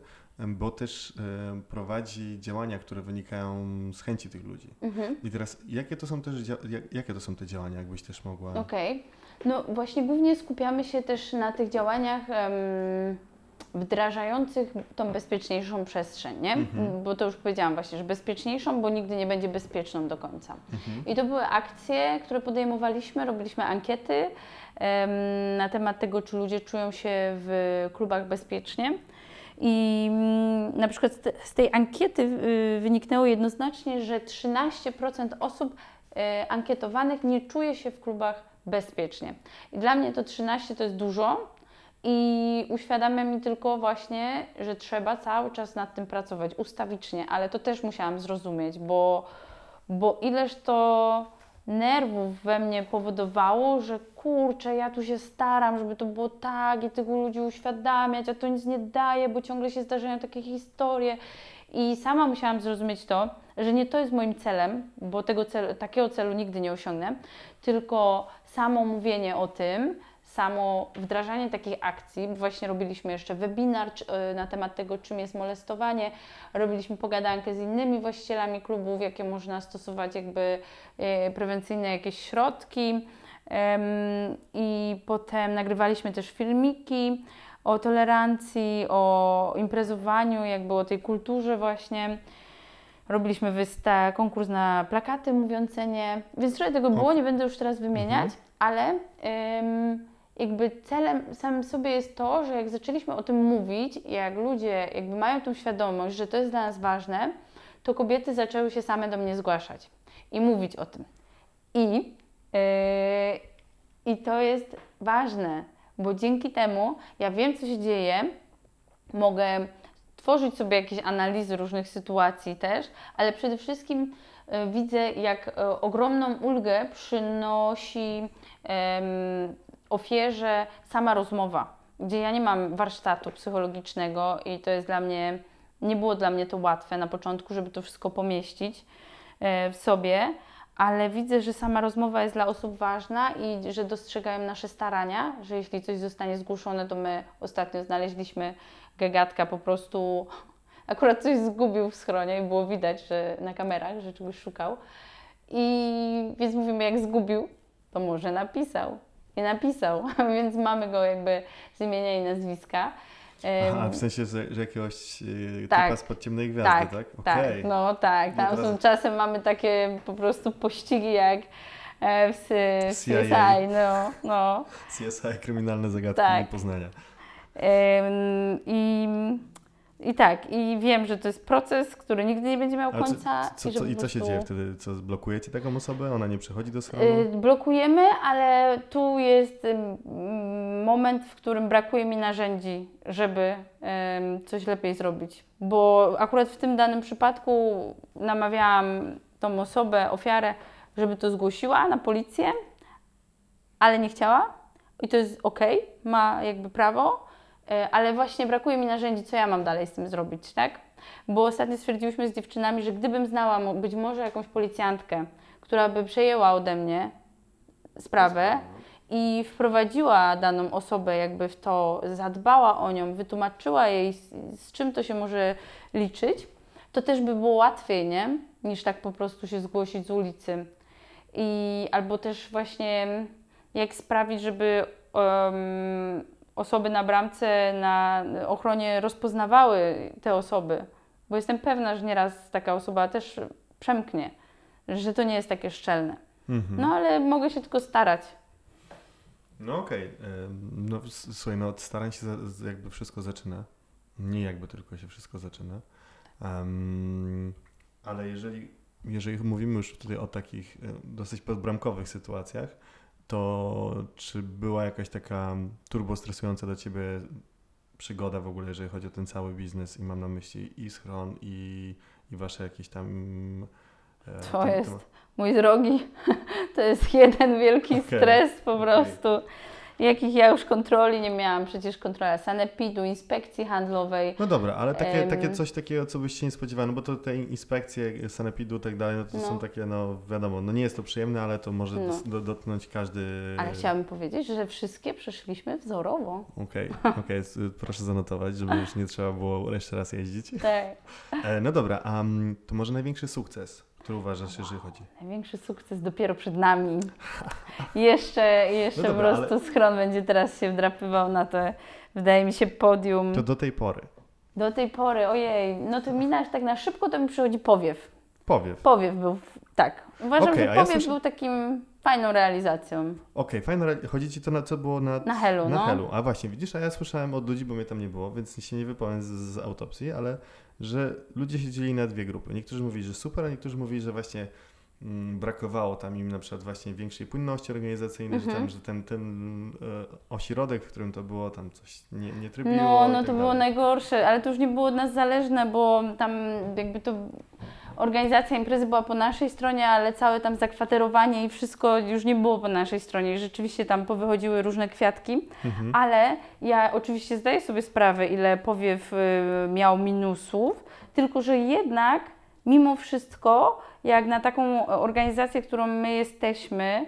bo też em, prowadzi działania, które wynikają z chęci tych ludzi. Mhm. I teraz, jakie to są też, jak, jakie to są te działania, jakbyś też mogła... Okej. No właśnie głównie skupiamy się też na tych działaniach wdrażających tą bezpieczniejszą przestrzeń, nie? Mhm. Bo to już powiedziałam właśnie, że bezpieczniejszą, bo nigdy nie będzie bezpieczną do końca. Mhm. I to były akcje, które podejmowaliśmy, robiliśmy ankiety em, na temat tego, czy ludzie czują się w klubach bezpiecznie. I mm, na przykład z, te, z tej ankiety y, wyniknęło jednoznacznie, że 13% osób y, ankietowanych nie czuje się w klubach bezpiecznie. I dla mnie to 13 to jest dużo i uświadamia mi tylko właśnie, że trzeba cały czas nad tym pracować ustawicznie, ale to też musiałam zrozumieć, bo, bo ileż to nerwów we mnie powodowało, że kurczę, ja tu się staram, żeby to było tak i tych ludzi uświadamiać, a to nic nie daje, bo ciągle się zdarzają takie historie. I sama musiałam zrozumieć to, że nie to jest moim celem, bo tego celu, takiego celu nigdy nie osiągnę, tylko samo mówienie o tym, samo wdrażanie takich akcji, właśnie robiliśmy jeszcze webinar y, na temat tego, czym jest molestowanie, robiliśmy pogadankę z innymi właścicielami klubów, jakie można stosować jakby y, prewencyjne jakieś środki. I potem nagrywaliśmy też filmiki o tolerancji, o imprezowaniu, jakby o tej kulturze właśnie. Robiliśmy wysta- konkurs na plakaty mówiące nie, więc trochę tego było, nie będę już teraz wymieniać, ale em, jakby celem samym sobie jest to, że jak zaczęliśmy o tym mówić, jak ludzie jakby mają tą świadomość, że to jest dla nas ważne, to kobiety zaczęły się same do mnie zgłaszać i mówić o tym. I, yy, I to jest ważne, bo dzięki temu ja wiem, co się dzieje, mogę tworzyć sobie jakieś analizy różnych sytuacji też, ale przede wszystkim e, widzę, jak e, ogromną ulgę przynosi em, ofierze sama rozmowa, gdzie ja nie mam warsztatu psychologicznego i to jest dla mnie, nie było dla mnie to łatwe na początku, żeby to wszystko pomieścić e, w sobie, ale widzę, że sama rozmowa jest dla osób ważna i że dostrzegają nasze starania, że jeśli coś zostanie zgłoszone, to my ostatnio znaleźliśmy gagatka po prostu akurat coś zgubił w schronie i było widać, że na kamerach, że czegoś szukał. I więc mówimy, jak zgubił, to może napisał. I napisał, więc mamy go jakby z imienia i nazwiska. Aha, w sensie, że, że jakiegoś y, tak. typa spod ciemnej gwiazdy, tak, tak? tak, Okej. no tak. No Tam teraz- są czasem mamy takie po prostu pościgi jak e, w, w CSI, no, no. CSI, kryminalne zagadki Tak. Poznania. I, I tak, i wiem, że to jest proces, który nigdy nie będzie miał Ale co, końca. co, i, że co, I co się prostu, dzieje wtedy? Co, blokujecie taką osobę? Ona nie przychodzi do schronu? y, Blokujemy, ale tu jest ym, moment, w którym brakuje mi narzędzi, żeby ym, coś lepiej zrobić. Bo akurat w tym danym przypadku namawiałam tą osobę, ofiarę, żeby to zgłosiła na policję, ale nie chciała. I to jest ok, ma jakby prawo, ale właśnie brakuje mi narzędzi, co ja mam dalej z tym zrobić, tak? Bo ostatnio stwierdziłyśmy z dziewczynami, że gdybym znała być może jakąś policjantkę, która by przejęła ode mnie sprawę i wprowadziła daną osobę jakby w to, zadbała o nią, wytłumaczyła jej z, z czym to się może liczyć, to też by było łatwiej, nie? Niż tak po prostu się zgłosić z ulicy. I albo też właśnie jak sprawić, żeby em, osoby na bramce, na ochronie rozpoznawały te osoby. Bo jestem pewna, że nieraz taka osoba też przemknie, że to nie jest takie szczelne. Mhm. No ale mogę się tylko starać. No okej. Ym, No słuchaj, no od starań się jakby wszystko zaczyna. Nie jakby tylko się wszystko zaczyna. Em, ale jeżeli, jeżeli mówimy już tutaj o takich dosyć podbramkowych sytuacjach, to czy była jakaś taka turbo stresująca dla Ciebie przygoda w ogóle, jeżeli chodzi o ten cały biznes i mam na myśli i schron i, i Wasze jakieś tam... e, To jest- temat- Mój drogi, to jest jeden wielki Okej, stres po okej. prostu. Jakich ja już kontroli nie miałam. Przecież kontrola sanepidu, inspekcji handlowej. No dobra, ale takie, Em. takie coś takiego, co byś się nie spodziewał, no bo to te inspekcje sanepidu i tak dalej, no to No. są takie, no wiadomo, no nie jest to przyjemne, ale to może No. do, dotknąć każdy... Ale chciałabym powiedzieć, że wszystkie przeszliśmy wzorowo. Okej, okej, s- proszę zanotować, żeby już nie trzeba było jeszcze raz jeździć. Tak. E, no dobra, a mm, to może największy sukces, który uważasz, jeżeli chodzi? Największy sukces dopiero przed nami. jeszcze jeszcze No dobra, po prostu schron będzie teraz się wdrapywał na to, wydaje mi się, podium. To do tej pory. Do tej pory, ojej, no to mi na, tak na szybko to mi przychodzi powiew. Powiew. Powiew był, tak. Uważam, Okej, że ja powiew słyszę- był takim fajną realizacją. Okej, fajne, re- chodzi Ci to na co było na... Na Helu, Na no. Helu. A właśnie, widzisz, a ja słyszałem od ludzi, bo mnie tam nie było, więc się nie wypowiem z, z autopsji, ale że ludzie się dzielili na dwie grupy. Niektórzy mówili, że super, a niektórzy mówili, że właśnie mm, brakowało tam im na przykład właśnie większej płynności organizacyjnej, że, Mhm. tam, że ten, ten e, ośrodek, w którym to było, tam coś nie, nie trybiło No, no tak to było dalej. najgorsze, ale to już nie było od nas zależne, bo tam jakby to organizacja imprezy była po naszej stronie, ale całe tam zakwaterowanie i wszystko już nie było po naszej stronie. Rzeczywiście tam powychodziły różne kwiatki, Mhm. ale ja oczywiście zdaję sobie sprawę, ile powiew y, miał minusów, tylko że jednak mimo wszystko, jak na taką organizację, którą my jesteśmy,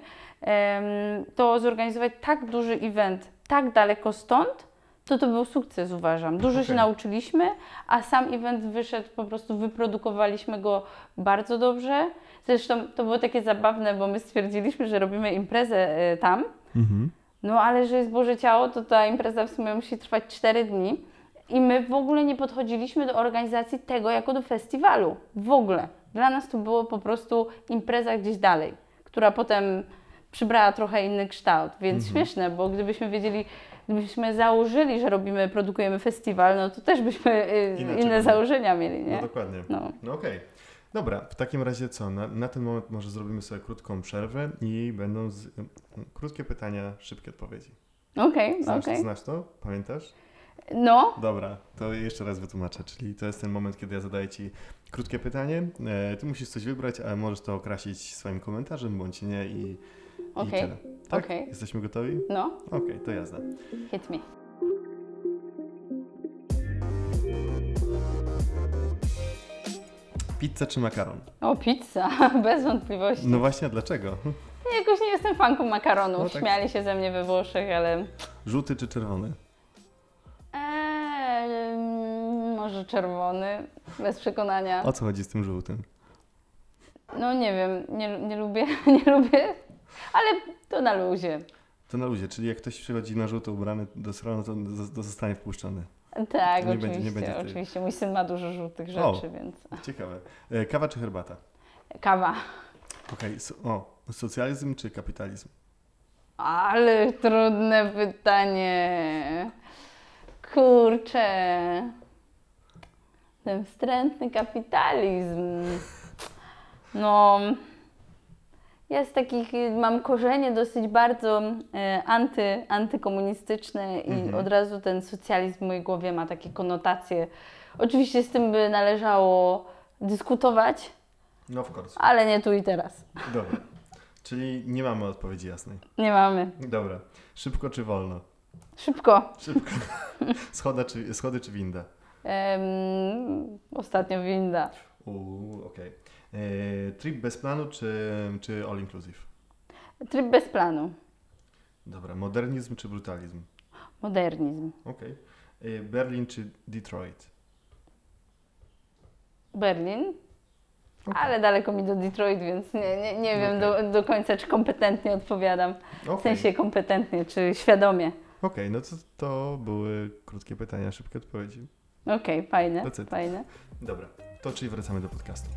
to zorganizować tak duży event tak daleko stąd, to to był sukces, uważam. Dużo się Okej. nauczyliśmy, a sam event wyszedł, po prostu wyprodukowaliśmy go bardzo dobrze. Zresztą to było takie zabawne, bo my stwierdziliśmy, że robimy imprezę e, tam, Mhm. no ale że jest Boże Ciało, to ta impreza w sumie musi trwać 4 dni. I my w ogóle nie podchodziliśmy do organizacji tego jako do festiwalu. W ogóle. Dla nas to było po prostu impreza gdzieś dalej, która potem przybrała trochę inny kształt. Więc Mhm. śmieszne, bo gdybyśmy wiedzieli, gdybyśmy założyli, że robimy, produkujemy festiwal, no to też byśmy y, Inaczej inne założenia mieli, No nie? dokładnie. No. No okej. Dobra, w takim razie co? Na, na ten moment może zrobimy sobie krótką przerwę i będą z, krótkie pytania, szybkie odpowiedzi. Okej, Znasz, okej. znasz to? Pamiętasz? No, Dobra, to jeszcze raz wytłumaczę. Czyli to jest ten moment, kiedy ja zadaję Ci krótkie pytanie. E, ty musisz coś wybrać, ale możesz to okrasić swoim komentarzem bądź nie i, i Okej, tyle. Tak? okej. Jesteśmy gotowi? no, Okej, to jazda. hit me. Pizza czy makaron? O, pizza, bez wątpliwości. No właśnie, dlaczego? Jakoś nie jestem fanką makaronów. No tak. Śmiali się ze mnie we Włoszech, ale. Żółty czy czerwony? Eee, mm, może czerwony, bez przekonania. O co chodzi z tym żółtym? No nie wiem, nie, nie lubię, nie lubię, ale to na luzie. To na luzie, czyli jak ktoś przychodzi na żółto ubrany do salonu, to, to zostanie wpuszczony. Tak, Nie będzie- oczywiście, nie będzie oczywiście. Mój syn ma dużo żółtych O. rzeczy, więc. Ciekawe. E, kawa czy herbata? Kawa. Okej, so, o, socjalizm czy kapitalizm? Ale trudne pytanie. Kurczę. Ten wstrętny kapitalizm. No. Ja z takich mam korzenie dosyć bardzo e, anty, antykomunistyczne i Mhm. od razu ten socjalizm w mojej głowie ma takie konotacje. Oczywiście z tym by należało dyskutować, No of course. ale nie tu i teraz. Dobra. Czyli nie mamy odpowiedzi jasnej. Nie mamy. Dobra. Szybko czy wolno? Szybko. Szybko. Schoda czy, schody czy winda? Ostatnio winda. Uuu, okej. E, Trip bez planu czy, czy all inclusive? Tryb bez planu. Dobra. Modernizm czy brutalizm? Modernizm. Okej. E, Berlin czy Detroit? Berlin. Ale daleko mi do Detroit, więc nie, nie, nie wiem do, do końca, czy kompetentnie odpowiadam. W sensie kompetentnie, czy świadomie. Okej, no to, to były krótkie pytania, szybkie odpowiedzi. Okej, fajne, fajne. Dobra, to czyli wracamy do podcastu.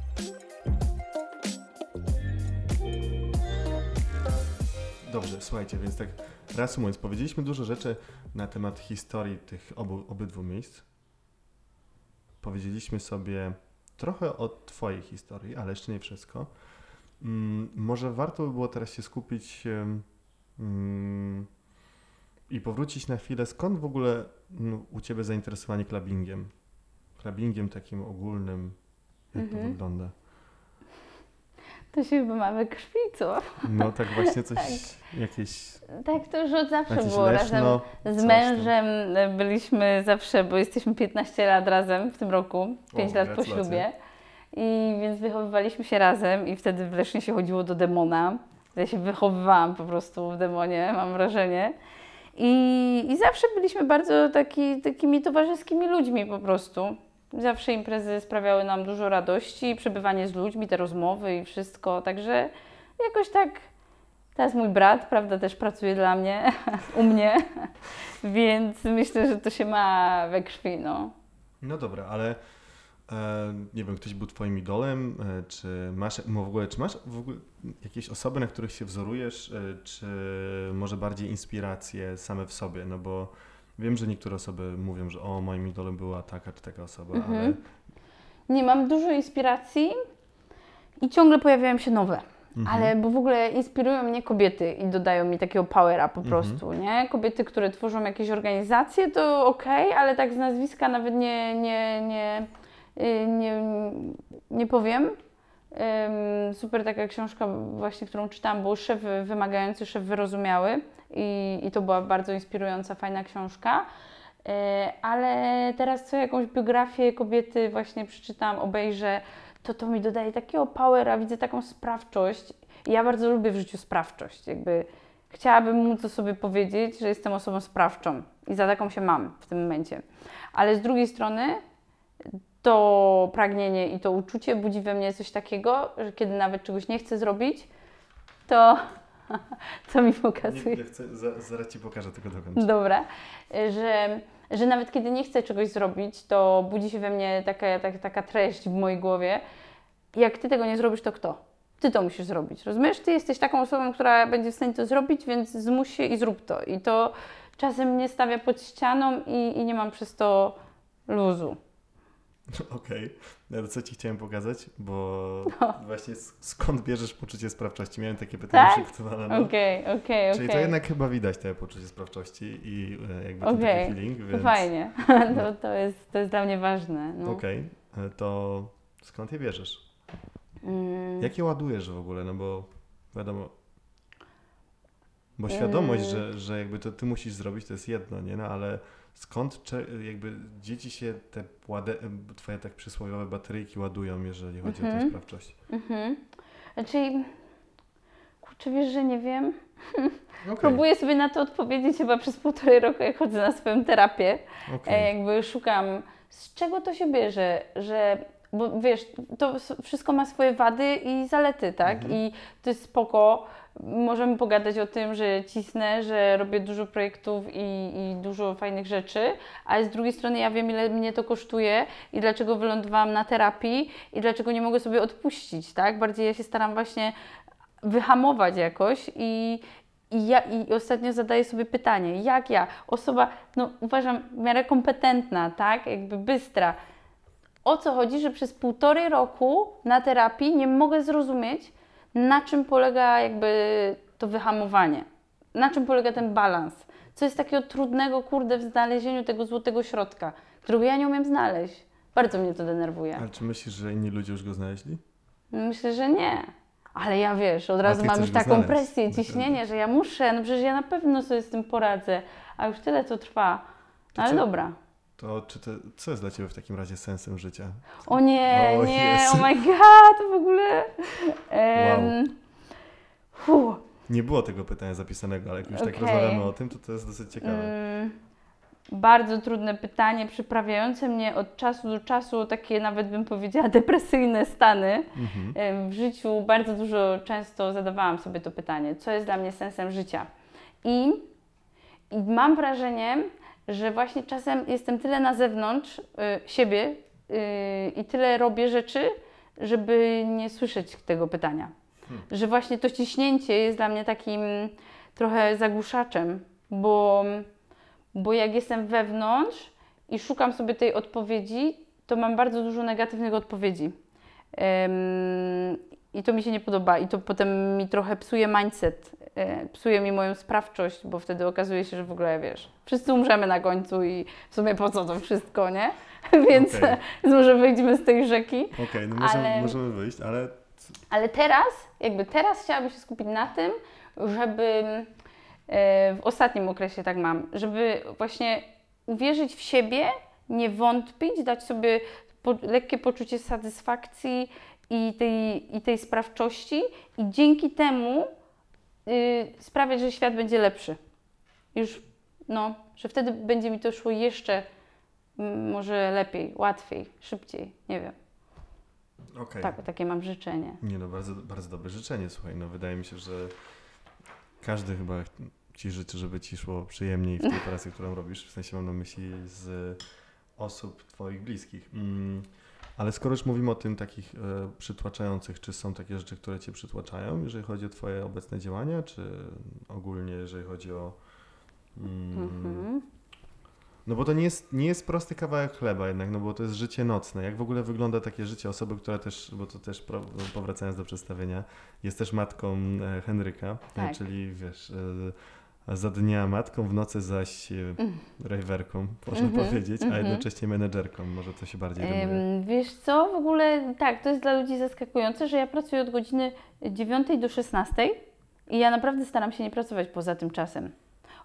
Dobrze, słuchajcie, więc tak reasumując, powiedzieliśmy dużo rzeczy na temat historii tych obu, obydwu miejsc. Powiedzieliśmy sobie trochę o Twojej historii, ale jeszcze nie wszystko. Mm, może warto by było teraz się skupić mm, i powrócić na chwilę, skąd w ogóle mm, u Ciebie zainteresowanie clubbingiem? Clubbingiem takim ogólnym, jak to Mhm. wygląda? To się chyba mamy krwi, co? No tak właśnie coś, Tak. jakieś, Tak, to już od zawsze było. Razem z mężem e, byliśmy zawsze, bo jesteśmy 15 lat razem w tym roku, 5 O, lat po ślubie. I więc wychowywaliśmy się razem i wtedy w Lesznie się chodziło do demona. Ja się wychowywałam po prostu w demonie, mam wrażenie. I, i zawsze byliśmy bardzo taki, takimi towarzyskimi ludźmi po prostu. Zawsze imprezy sprawiały nam dużo radości, przebywanie z ludźmi, te rozmowy i wszystko. Także jakoś tak. Teraz mój brat, prawda, też pracuje dla mnie, u mnie, więc myślę, że to się ma we krwi, no. No dobra, ale e, nie wiem, ktoś był twoim idolem, e, czy masz, no w ogóle, czy masz w ogóle jakieś osoby, na których się wzorujesz, e, czy może bardziej inspiracje same w sobie, no bo wiem, że niektóre osoby mówią, że o, moim idolem była taka czy taka osoba, Mhm. ale Nie mam dużo inspiracji i ciągle pojawiają się nowe. Mhm. Ale bo w ogóle inspirują mnie kobiety i dodają mi takiego powera po Mhm. prostu, nie? Kobiety, które tworzą jakieś organizacje, to okej, ale tak z nazwiska nawet nie, nie, nie, y, nie, nie powiem. Super taka książka właśnie, którą czytałam, był Szef Wymagający, Szef Wyrozumiały i, i to była bardzo inspirująca, fajna książka. Y, Ale teraz co jakąś biografię kobiety właśnie przeczytałam, obejrzę, to to mi dodaje takiego powera, widzę taką sprawczość. Ja bardzo lubię w życiu sprawczość. Jakby chciałabym móc o sobie powiedzieć, że jestem osobą sprawczą i za taką się mam w tym momencie. Ale z drugiej strony to pragnienie i to uczucie budzi we mnie coś takiego, że kiedy nawet czegoś nie chcę zrobić, to co mi pokazuje. nie chcę, za, zaraz ci pokażę tego dokończę. Dobra, że, że nawet kiedy nie chcę czegoś zrobić, to budzi się we mnie taka, taka, taka treść w mojej głowie. Jak ty tego nie zrobisz, to kto? Ty to musisz zrobić. Rozumiesz? Ty jesteś taką osobą, która będzie w stanie to zrobić, więc zmuś się i zrób to. I to czasem mnie stawia pod ścianą i, i nie mam przez to luzu. Okej, ale co ci chciałem pokazać, bo No. właśnie skąd bierzesz poczucie sprawczości? Miałem takie pytanie Tak? przygotowane. No. Okej, okej, Czyli to jednak chyba widać te poczucie sprawczości i e, jakby ten Okej, taki feeling, więc... fajnie. No. To, to, jest, to jest dla mnie ważne. No. Okej, e, to skąd je bierzesz? Mm. Jak je ładujesz w ogóle? No bo wiadomo... Bo świadomość, Mm. że, że jakby to ty musisz zrobić, to jest jedno, nie? No ale skąd jakby dzieci się te łade, twoje tak przysłowiowe bateryjki ładują, jeżeli chodzi o tę Mhm. sprawczość? Mhm. Znaczy, kurczę, wiesz, że nie wiem. Okej, Próbuję sobie na to odpowiedzieć chyba przez półtorej roku, jak chodzę na swoją terapię. okej. E, jakby szukam, z czego to się bierze, że, bo wiesz, to wszystko ma swoje wady i zalety, tak? Mhm. I to jest spoko. Możemy pogadać o tym, że cisnę, że robię dużo projektów i, i dużo fajnych rzeczy, ale z drugiej strony ja wiem, ile mnie to kosztuje i dlaczego wylądowałam na terapii i dlaczego nie mogę sobie odpuścić, tak? Bardziej ja się staram właśnie wyhamować jakoś i, i, ja, I ostatnio zadaję sobie pytanie, jak ja, osoba, no uważam, w miarę kompetentna, tak, jakby bystra, o co chodzi, że przez półtorej roku na terapii nie mogę zrozumieć, na czym polega jakby to wyhamowanie, na czym polega ten balans, co jest takiego trudnego, kurde, w znalezieniu tego złotego środka, którego ja nie umiem znaleźć. Bardzo mnie to denerwuje. Ale czy myślisz, że inni ludzie już go znaleźli? Myślę, że nie. Ale ja wiesz, od razu mam już taką znaleźć. presję, Naprawdę. ciśnienie, że ja muszę, no przecież ja na pewno sobie z tym poradzę, a już tyle to trwa. No ale co? dobra. To czy to, co jest dla Ciebie w takim razie sensem życia? O nie, O nie, Jezu. oh my god, w ogóle. Em, fu, Nie było tego pytania zapisanego, ale jak już tak Okej. rozmawiamy o tym, to to jest dosyć ciekawe. mm, bardzo trudne pytanie, przyprawiające mnie od czasu do czasu takie nawet bym powiedziała depresyjne stany. Mhm. W życiu bardzo dużo często zadawałam sobie to pytanie, co jest dla mnie sensem życia. I, i mam wrażenie, że właśnie czasem jestem tyle na zewnątrz y, siebie y, i tyle robię rzeczy, żeby nie słyszeć tego pytania. Hmm. Że właśnie to ciśnięcie jest dla mnie takim trochę zagłuszaczem, bo, bo jak jestem wewnątrz i szukam sobie tej odpowiedzi, to mam bardzo dużo negatywnych odpowiedzi. I to mi się nie podoba, i to potem mi trochę psuje mindset, e, psuje mi moją sprawczość, bo wtedy okazuje się, że w ogóle wiesz, wszyscy umrzemy na końcu i w sumie po co to wszystko, nie? Więc Okej. może wyjdźmy z tej rzeki. Okej, no możemy, Ale- możemy wyjść, ale Ale teraz, jakby teraz chciałabym się skupić na tym, żeby e, w ostatnim okresie tak mam, żeby właśnie uwierzyć w siebie, nie wątpić, dać sobie lekkie poczucie satysfakcji i tej, i tej sprawczości i dzięki temu y, sprawiać, że świat będzie lepszy. Już, no, że wtedy będzie mi to szło jeszcze mm, może lepiej, łatwiej, szybciej, nie wiem. okej. Tak, takie mam życzenie. Nie no, bardzo, bardzo dobre życzenie, słuchaj, no wydaje mi się, że każdy chyba Ci życzy, żeby Ci szło przyjemniej w tej pracy, którą robisz, w sensie mam na myśli z osób Twoich bliskich. Mm, ale skoro już mówimy o tym takich e, przytłaczających, czy są takie rzeczy, które Cię przytłaczają, jeżeli chodzi o Twoje obecne działania, czy ogólnie, jeżeli chodzi o... Mm, Mhm. No bo to nie jest, nie jest prosty kawałek chleba jednak, no bo to jest życie nocne. Jak w ogóle wygląda takie życie osoby, która też, bo to też powracając do przedstawienia, jest też matką e, Henryka, e, Tak. czyli wiesz, e, za dnia matką, w nocy zaś e, rajwerką, można Mhm, powiedzieć, a mhm. jednocześnie menedżerką, może to się bardziej rymuje. Wiesz co, w ogóle tak, to jest dla ludzi zaskakujące, że ja pracuję od godziny 9 do 16 i ja naprawdę staram się nie pracować poza tym czasem.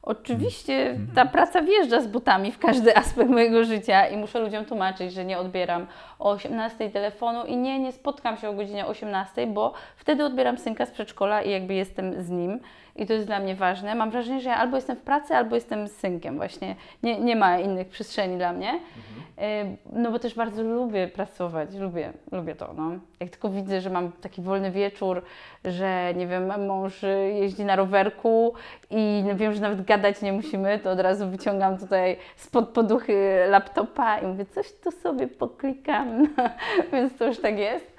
Oczywiście Mhm. ta praca wjeżdża z butami w każdy aspekt mojego życia i muszę ludziom tłumaczyć, że nie odbieram o 18 telefonu i nie, nie spotkam się o godzinie 18, bo wtedy odbieram synka z przedszkola i jakby jestem z nim i to jest dla mnie ważne. Mam wrażenie, że ja albo jestem w pracy, albo jestem z synkiem właśnie. Nie, nie ma innych przestrzeni dla mnie. Y, No bo też bardzo lubię pracować, lubię, lubię to. No. Jak tylko widzę, że mam taki wolny wieczór, że nie wiem, mąż y, jeździ na rowerku i wiem, że nawet gadać nie musimy, to od razu wyciągam tutaj spod poduchy laptopa i mówię, coś tu sobie poklikam, więc to już tak jest.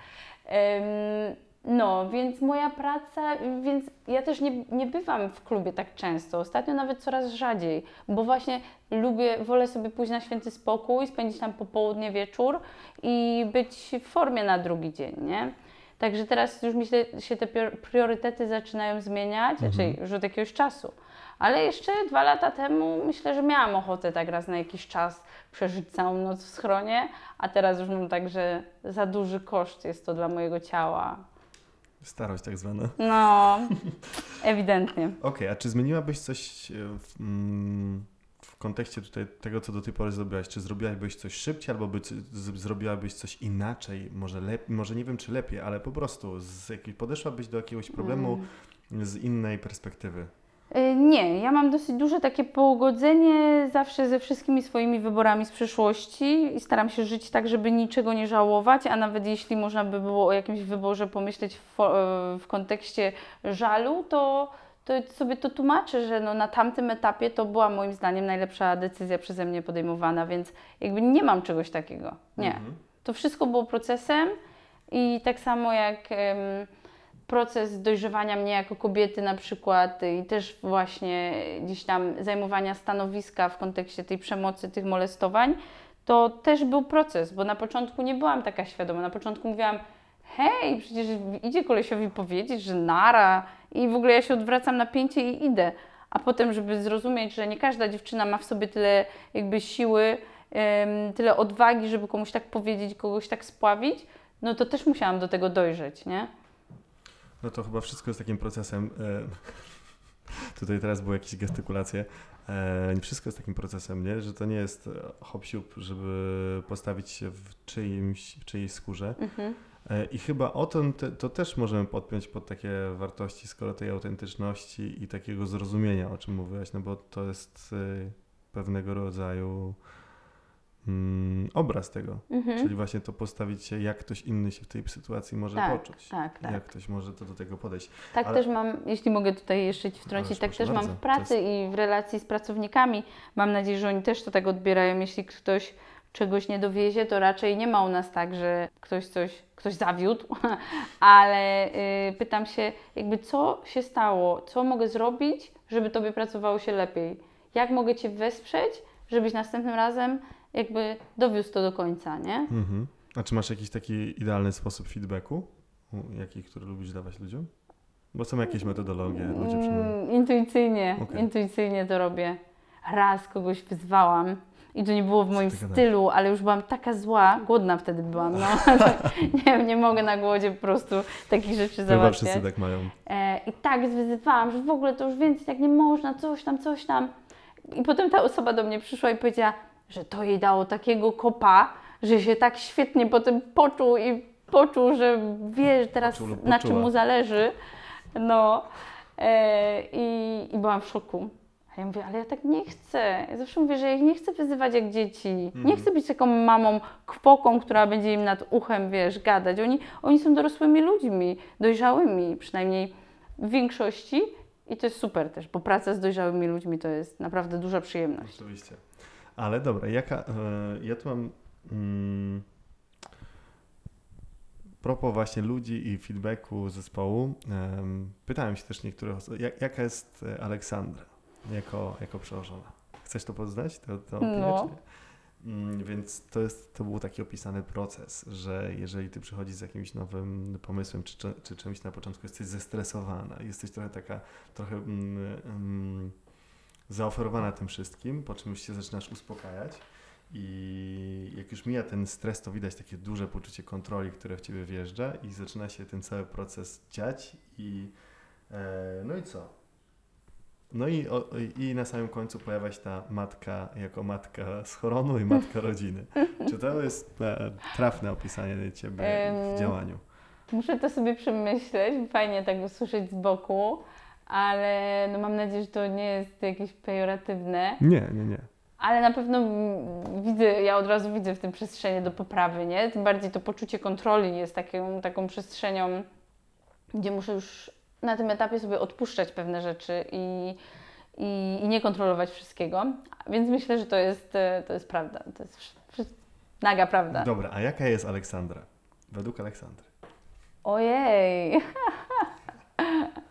No, więc moja praca, więc ja też nie, nie bywam w klubie tak często. Ostatnio nawet coraz rzadziej, bo właśnie lubię, wolę sobie pójść na święty spokój, spędzić tam popołudnie, wieczór i być w formie na drugi dzień, nie? Także teraz już myślę, się te prior- priorytety zaczynają zmieniać, znaczy już od jakiegoś czasu. Ale jeszcze dwa lata temu myślę, że miałam ochotę tak raz na jakiś czas przeżyć całą noc w schronie, a teraz już mam tak, że za duży koszt jest to dla mojego ciała. Starość tak zwana. No, ewidentnie. Okej, a czy zmieniłabyś coś e, w, mm, w kontekście tutaj tego, co do tej pory zrobiłaś? Czy zrobiłabyś coś szybciej, albo by, z, zrobiłabyś coś inaczej? Może, lep, może nie wiem, czy lepiej, ale po prostu z podeszłabyś do jakiegoś problemu z innej perspektywy? Y, Nie, ja mam dosyć duże takie pogodzenie zawsze ze wszystkimi swoimi wyborami z przeszłości i staram się żyć tak, żeby niczego nie żałować, a nawet jeśli można by było o jakimś wyborze pomyśleć w, e, w kontekście żalu, to, to sobie to tłumaczę, że no na tamtym etapie to była moim zdaniem najlepsza decyzja przeze mnie podejmowana, więc jakby nie mam czegoś takiego. Nie. Mhm. To wszystko było procesem i tak samo jak proces dojrzewania mnie jako kobiety na przykład i też właśnie gdzieś tam zajmowania stanowiska w kontekście tej przemocy, tych molestowań, to też był proces, bo na początku nie byłam taka świadoma. Na początku mówiłam, hej, przecież idzie kolesiowi powiedzieć, że nara i w ogóle ja się odwracam na pięcie i idę. A potem, żeby zrozumieć, że nie każda dziewczyna ma w sobie tyle jakby siły, tyle odwagi, żeby komuś tak powiedzieć, kogoś tak spławić, no to też musiałam do tego dojrzeć, nie? No to chyba wszystko jest takim procesem. E, tutaj teraz były jakieś gestykulacje. E, wszystko jest takim procesem, nie? Że to nie jest e, hop żeby postawić się w, czyimś, w czyjejś skórze. Mhm. I chyba o tym te, to też możemy podpiąć pod takie wartości, skoro tej autentyczności i takiego zrozumienia, o czym mówiłaś, no bo to jest, pewnego rodzaju mm, obraz tego. Mhm. Czyli właśnie to postawić się, jak ktoś inny się w tej sytuacji może Tak, poczuć. tak, tak. Jak ktoś może to do tego podejść. Tak Ale- też mam, jeśli mogę tutaj jeszcze Ci wtrącić, Proszę, tak też bardzo. mam w pracy To i w relacji z pracownikami. Mam nadzieję, że oni też to tak odbierają. Jeśli ktoś czegoś nie dowiezie, to raczej nie ma u nas tak, że ktoś coś, ktoś zawiódł, ale y, pytam się, jakby co się stało, co mogę zrobić, żeby Tobie pracowało się lepiej? Jak mogę Cię wesprzeć, żebyś następnym razem jakby dowiózł to do końca, nie? Mhm. A czy masz jakiś taki idealny sposób feedbacku? Jaki, który lubisz dawać ludziom? Bo są jakieś metodologie, ludzie. Mm, intuicyjnie, Okej. intuicyjnie to robię. Raz kogoś wyzwałam i to nie było w moim ty gadasz? stylu, ale już byłam taka zła, głodna wtedy byłam, no. nie, nie mogę na głodzie po prostu takich rzeczy Chyba załatwiać. wszyscy tak mają. E, I tak wyzywałam, że w ogóle to już więcej tak nie można, coś tam, coś tam. I potem ta osoba do mnie przyszła i powiedziała, że to jej dało takiego kopa, że się tak świetnie potem poczuł i poczuł, że wie teraz Poczuł lub na czym poczuła. mu zależy. No e, i, i byłam w szoku. A ja mówię, ale ja tak nie chcę. Ja zawsze mówię, że ja ich nie chcę wyzywać jak dzieci. Nie Mhm. chcę być taką mamą kwoką, która będzie im nad uchem, wiesz, gadać. Oni, oni są dorosłymi ludźmi, dojrzałymi, przynajmniej w większości. I to jest super też, bo praca z dojrzałymi ludźmi to jest naprawdę duża przyjemność. Oczywiście. Ale dobra, jaka. E, ja tu mam. Mm, propos właśnie ludzi i feedbacku zespołu. em, pytałem się też niektórych osób, jak, jaka jest e, Aleksandra jako, jako przełożona? Chcesz to poznać? To, to No. Mm, Więc to, jest, to był taki opisany proces, że jeżeli ty przychodzisz z jakimś nowym pomysłem czy, czy, czy czymś na początku, jesteś zestresowana, jesteś trochę taka, trochę mm, mm, zaoferowana tym wszystkim, po czym już się zaczynasz uspokajać i jak już mija ten stres, to widać takie duże poczucie kontroli, które w ciebie wjeżdża i zaczyna się ten cały proces dziać i e, no i co? No i, o, i na samym końcu pojawia się ta matka jako matka schronu i matka rodziny. Czy to jest e, trafne opisanie ciebie w działaniu? Muszę to sobie przemyśleć, fajnie tak usłyszeć z boku, ale no mam nadzieję, że to nie jest jakieś pejoratywne. Nie, nie, nie. Ale na pewno widzę, ja od razu widzę w tym przestrzeni do poprawy, nie? Tym bardziej to poczucie kontroli jest taką, taką przestrzenią, gdzie muszę już na tym etapie sobie odpuszczać pewne rzeczy i, i, i nie kontrolować wszystkiego. Więc myślę, że to jest, e, to jest prawda. To jest naga prawda. Dobra, a jaka jest Aleksandra? Według Aleksandry. Ojej.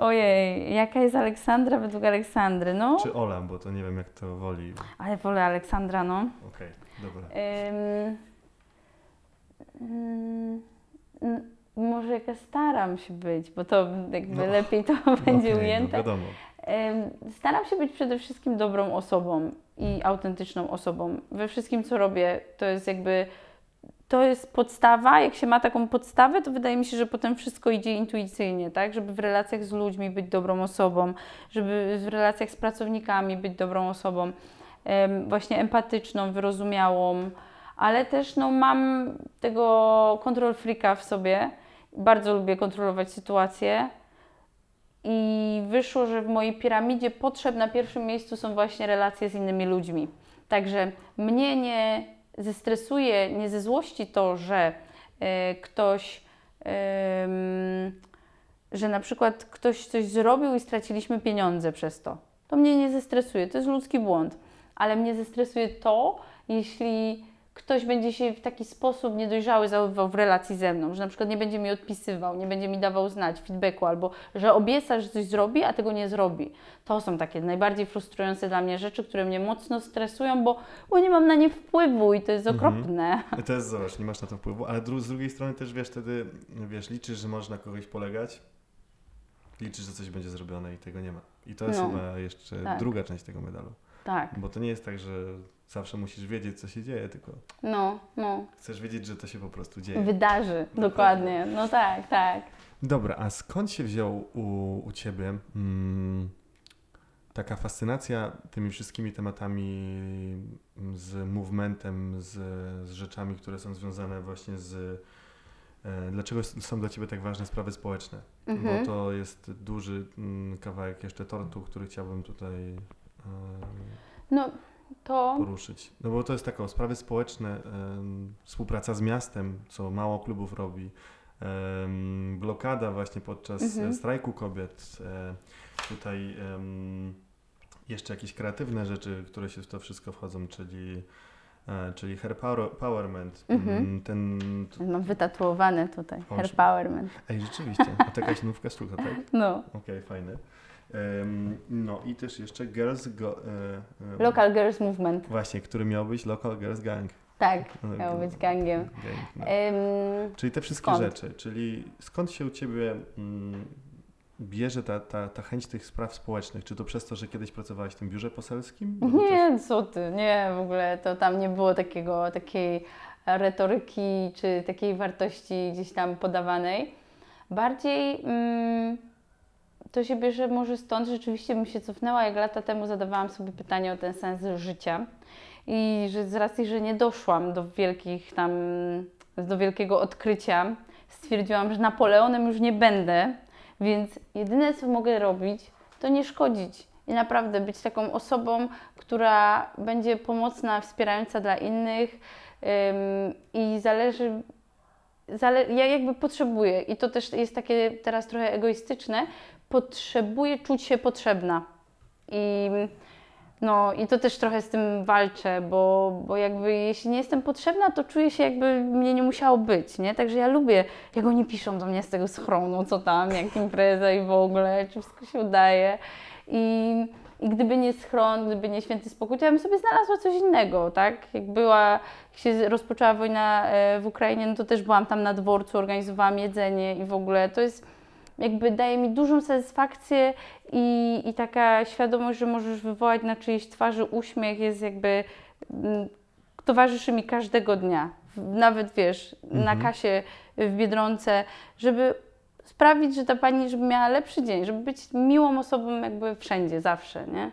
Ojej, jaka jest Aleksandra według Aleksandry? No, Czy Ola, bo to nie wiem jak to woli. ale wolę Aleksandra, no. Okej, dobra. Ym, mm, może jaka staram się być, bo to jakby No, lepiej to będzie Okej, ujęte. No wiadomo. Staram się być przede wszystkim dobrą osobą i autentyczną osobą. We wszystkim, co robię, to jest jakby. To jest podstawa. Jak się ma taką podstawę, to wydaje mi się, że potem wszystko idzie intuicyjnie, tak? Żeby w relacjach z ludźmi być dobrą osobą, żeby w relacjach z pracownikami być dobrą osobą, właśnie empatyczną, wyrozumiałą, ale też no, mam tego kontrol freaka w sobie. Bardzo lubię kontrolować sytuacje. I wyszło, że w mojej piramidzie potrzeb na pierwszym miejscu są właśnie relacje z innymi ludźmi. Także mnie nie zestresuje, nie ze złości to, że e, ktoś, em, że na przykład ktoś coś zrobił i straciliśmy pieniądze przez to. To mnie nie zestresuje, to jest ludzki błąd, ale mnie zestresuje to, jeśli ktoś będzie się w taki sposób niedojrzały zachowywał w relacji ze mną, że na przykład nie będzie mi odpisywał, nie będzie mi dawał znać feedbacku, albo że obieca, że coś zrobi, a tego nie zrobi. To są takie najbardziej frustrujące dla mnie rzeczy, które mnie mocno stresują, bo, bo nie mam na nie wpływu i to jest Mhm. okropne. To jest, zobacz, nie masz na to wpływu, ale dru- z drugiej strony też wiesz, wtedy wiesz, liczysz, że możesz na kogoś polegać, liczysz, że coś będzie zrobione i tego nie ma. I to jest No. chyba jeszcze Tak. druga część tego medalu. Tak, Bo to nie jest tak, że zawsze musisz wiedzieć, co się dzieje, tylko no, no. chcesz wiedzieć, że to się po prostu dzieje. Wydarzy, Dokładnie. dokładnie. No tak, tak. Dobra, a skąd się wziął u, u Ciebie mm, taka fascynacja tymi wszystkimi tematami z movementem, z, z rzeczami, które są związane właśnie z... E, dlaczego są dla Ciebie tak ważne sprawy społeczne? Mhm. Bo to jest duży mm, kawałek jeszcze tortu, który chciałbym tutaj... E, No to poruszyć? No bo to jest taką sprawy społeczne, współpraca z miastem, co mało klubów robi, blokada właśnie podczas Mhm. e, strajku kobiet, e, tutaj jeszcze jakieś kreatywne rzeczy, które się w to wszystko wchodzą, czyli, e, czyli empowerment, Mhm. mm, ten... mam wytatuowane tutaj. O, Hair że- Powerment. Ej, rzeczywiście, a to jakaś nówka sztuka, tak? No. Okej, fajne. No i też jeszcze Girls Go... E, em, Local Girls Movement. Właśnie, który miał być Local Girls Gang. Tak, No, miało być gangiem. Gang, no. Ym, Czyli te wszystkie skąd? rzeczy, czyli skąd się u Ciebie mm, bierze ta, ta, ta chęć tych spraw społecznych? Czy to przez to, że kiedyś pracowałaś w tym biurze poselskim? Bo to też- Nie, co ty, nie, w ogóle to tam nie było takiego, takiej retoryki czy takiej wartości gdzieś tam podawanej. Bardziej mm, to się bierze może stąd, rzeczywiście bym się cofnęła, jak lata temu zadawałam sobie pytanie o ten sens życia i że z racji, że nie doszłam do wielkich tam, do wielkiego odkrycia, stwierdziłam, że Napoleonem już nie będę, więc jedyne co mogę robić, to nie szkodzić i naprawdę być taką osobą, która będzie pomocna, wspierająca dla innych ym, i zależy, zale, ja jakby potrzebuję i to też jest takie teraz trochę egoistyczne, potrzebuję czuć się potrzebna i no i to też trochę z tym walczę, bo, bo jakby jeśli nie jestem potrzebna, to czuję się jakby mnie nie musiało być, nie? Także ja lubię, jak oni piszą do mnie z tego schronu, co tam, jak impreza i w ogóle, czy wszystko się udaje. I, I gdyby nie schron, gdyby nie święty spokój, to ja bym sobie znalazła coś innego, tak? Jak była, jak się rozpoczęła wojna e, w Ukrainie, no to też byłam tam na dworcu, organizowałam jedzenie i w ogóle to jest jakby daje mi dużą satysfakcję i, i taka świadomość, że możesz wywołać na czyjejś twarzy uśmiech jest jakby mm, towarzyszy mi każdego dnia. Nawet wiesz, na Mhm. kasie w Biedronce, żeby sprawić, że ta pani żeby miała lepszy dzień, żeby być miłą osobą jakby wszędzie, zawsze, nie?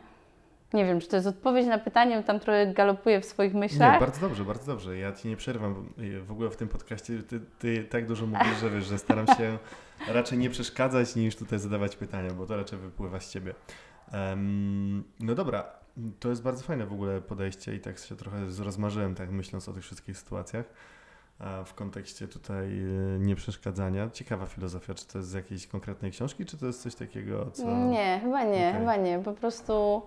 Nie wiem, czy to jest odpowiedź na pytanie, bo tam trochę galopuję w swoich myślach. Nie, bardzo dobrze, bardzo dobrze. Ja Ci nie przerwam. y, W ogóle w tym podcaście ty, ty tak dużo mówisz, że wiesz, że staram się raczej nie przeszkadzać niż tutaj zadawać pytania, bo to raczej wypływa z Ciebie. Em, no dobra, to jest bardzo fajne w ogóle podejście i tak się trochę rozmarzyłem, tak myśląc o tych wszystkich sytuacjach a w kontekście tutaj y, nieprzeszkadzania. Ciekawa filozofia, czy to jest z jakiejś konkretnej książki, czy to jest coś takiego, co... Nie, chyba nie, Okej. chyba nie. Po prostu,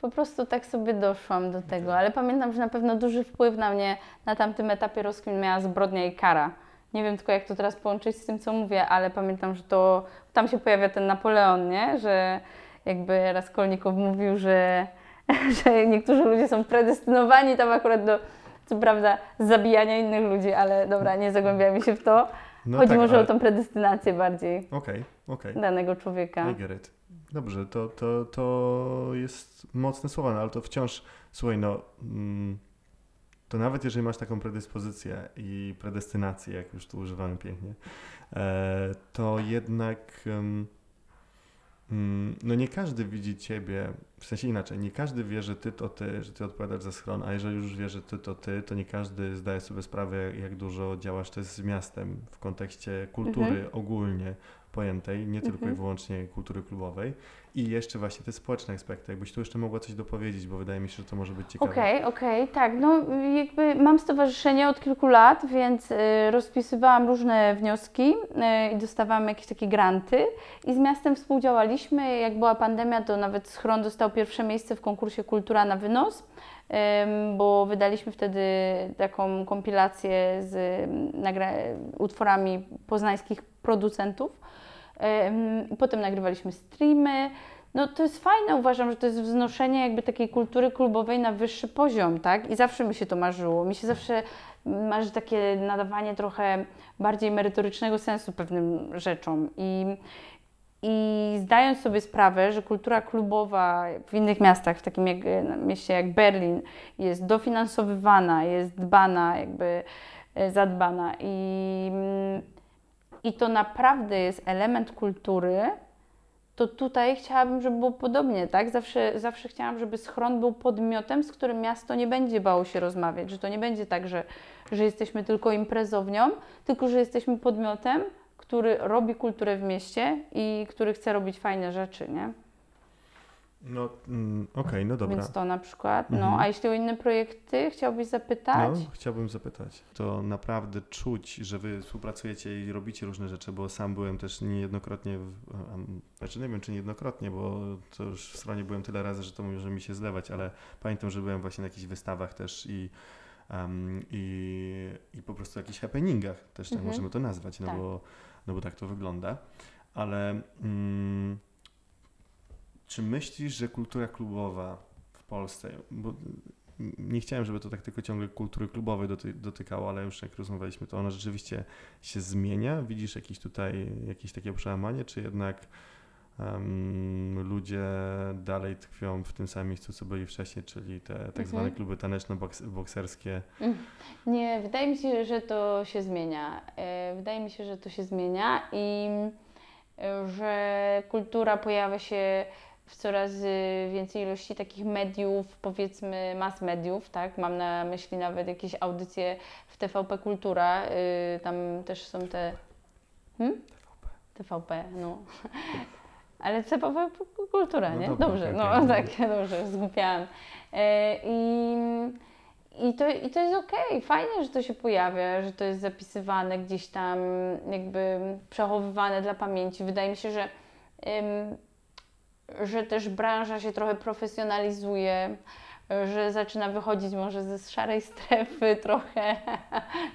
po prostu tak sobie doszłam do tego, ale pamiętam, że na pewno duży wpływ na mnie na tamtym etapie rozkmin miała zbrodnia i kara. Nie wiem tylko, jak to teraz połączyć z tym, co mówię, ale pamiętam, że to tam się pojawia ten Napoleon, nie? Że jakby Raskolnikow mówił, że, że niektórzy ludzie są predestynowani tam akurat do, co prawda, zabijania innych ludzi, ale dobra, nie zagłębiamy się w to. No Chodzi tak, może ale- o tą predestynację bardziej Okej, okej. danego człowieka. I get it. Dobrze, to, to, to jest mocne słowa, no ale to wciąż, słuchaj, no, mm, to nawet jeżeli masz taką predyspozycję i predestynację, jak już tu używamy pięknie, e, to jednak mm, no nie każdy widzi ciebie, w sensie inaczej, nie każdy wie, że ty to ty, że ty odpowiadasz za schron, a jeżeli już wie, że ty to ty, to nie każdy zdaje sobie sprawę, jak dużo działasz też z miastem w kontekście kultury ogólnie pojętej, nie tylko i Mhm. wyłącznie kultury klubowej i jeszcze właśnie te społeczne aspekty. Jakbyś tu jeszcze mogła coś dopowiedzieć, bo wydaje mi się, że to może być ciekawe. Okej, okej, tak. No jakby mam stowarzyszenie od kilku lat, więc y, rozpisywałam różne wnioski y, i dostawałam jakieś takie granty i z miastem współdziałaliśmy. Jak była pandemia, to nawet Schron dostał pierwsze miejsce w konkursie Kultura na wynos, bo wydaliśmy wtedy taką kompilację z nagra- utworami poznańskich producentów. Potem nagrywaliśmy streamy. No to jest fajne, uważam, że to jest wznoszenie jakby takiej kultury klubowej na wyższy poziom, tak? I zawsze mi się to marzyło. Mi się zawsze marzy takie nadawanie trochę bardziej merytorycznego sensu pewnym rzeczom. I, i zdając sobie sprawę, że kultura klubowa w innych miastach, w takim jak, mieście jak Berlin, jest dofinansowywana, jest dbana, jakby e, zadbana i, i to naprawdę jest element kultury, to tutaj chciałabym, żeby było podobnie, tak? Zawsze, zawsze chciałam, żeby schron był podmiotem, z którym miasto nie będzie bało się rozmawiać, że to nie będzie tak, że, że jesteśmy tylko imprezownią, tylko że jesteśmy podmiotem, który robi kulturę w mieście i który chce robić fajne rzeczy, nie? No, mm, okej, no dobra. Więc to na przykład. No, Mhm. a jeśli o inne projekty chciałbyś zapytać? No, chciałbym zapytać. To naprawdę czuć, że wy współpracujecie i robicie różne rzeczy, bo sam byłem też niejednokrotnie, w, znaczy nie wiem czy niejednokrotnie, bo to już w stronie byłem tyle razy, że to może mi się zlewać, ale pamiętam, że byłem właśnie na jakichś wystawach też i, em, i, i po prostu jakichś happeningach też tak Mhm. możemy to nazwać, no, Tak. bo, no bo tak to wygląda. Ale mm, czy myślisz, że kultura klubowa w Polsce, bo nie chciałem, żeby to tak tylko ciągle kultury klubowej doty, dotykało, ale już jak rozmawialiśmy, to ona rzeczywiście się zmienia? Widzisz jakieś tutaj jakieś takie przełamanie, czy jednak em, ludzie dalej tkwią w tym samym miejscu, co byli wcześniej, czyli te tak Mhm. zwane kluby taneczno-bokserskie? Nie, wydaje mi się, że to się zmienia. E, Wydaje mi się, że to się zmienia i e, że kultura pojawia się w coraz y, więcej ilości takich mediów, powiedzmy mass mediów, tak? Mam na myśli nawet jakieś audycje w TVP Kultura, y, tam też są te... Hmm? TVP, no. Ale TVP Kultura, No nie? dobra, dobrze, no okej. tak, dobrze, zgłupiałam. E, I i to, I to jest okej, fajnie, że to się pojawia, że to jest zapisywane gdzieś tam, jakby przechowywane dla pamięci. Wydaje mi się, że, ym, że też branża się trochę profesjonalizuje, że zaczyna wychodzić może ze szarej strefy trochę.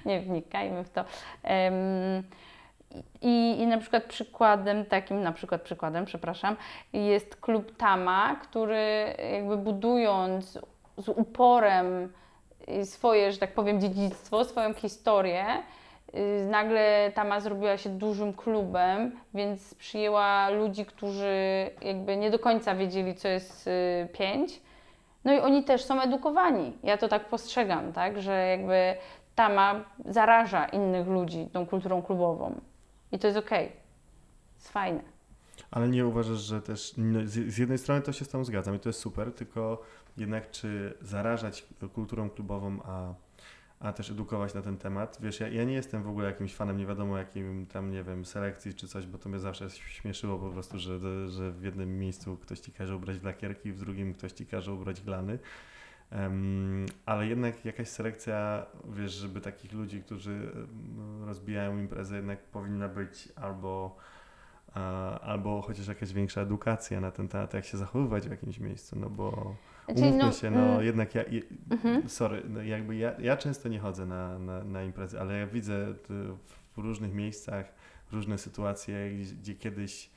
Nie wnikajmy w to. I, I na przykład przykładem takim, na przykład przykładem, przepraszam, jest klub Tama, który jakby budując z uporem swoje, że tak powiem, dziedzictwo, swoją historię, nagle Tama zrobiła się dużym klubem, więc przyjęła ludzi, którzy jakby nie do końca wiedzieli, co jest y, pięć. No i oni też są edukowani. Ja to tak postrzegam, tak, że jakby Tama zaraża innych ludzi tą kulturą klubową. I to jest okej. Jest fajne. Ale nie uważasz, że też no, z jednej strony to się z tą zgadzam i to jest super, tylko jednak czy zarażać kulturą klubową, a, a też edukować na ten temat? Wiesz, ja, ja nie jestem w ogóle jakimś fanem, nie wiadomo jakim tam, nie wiem, selekcji czy coś, bo to mnie zawsze śmieszyło po prostu, że, że w jednym miejscu ktoś ci każe ubrać lakierki, w drugim ktoś ci każe ubrać glany. Em, ale jednak jakaś selekcja, wiesz, żeby takich ludzi, którzy em, rozbijają imprezę, jednak powinna być albo albo chociaż jakaś większa edukacja na ten temat, jak się zachowywać w jakimś miejscu, no bo Znaczy, umówmy no, się, no mm, jednak ja, je, Mhm. sorry, no jakby ja, ja często nie chodzę na, na, na imprezy, ale ja widzę w różnych miejscach różne sytuacje, gdzie, gdzie kiedyś,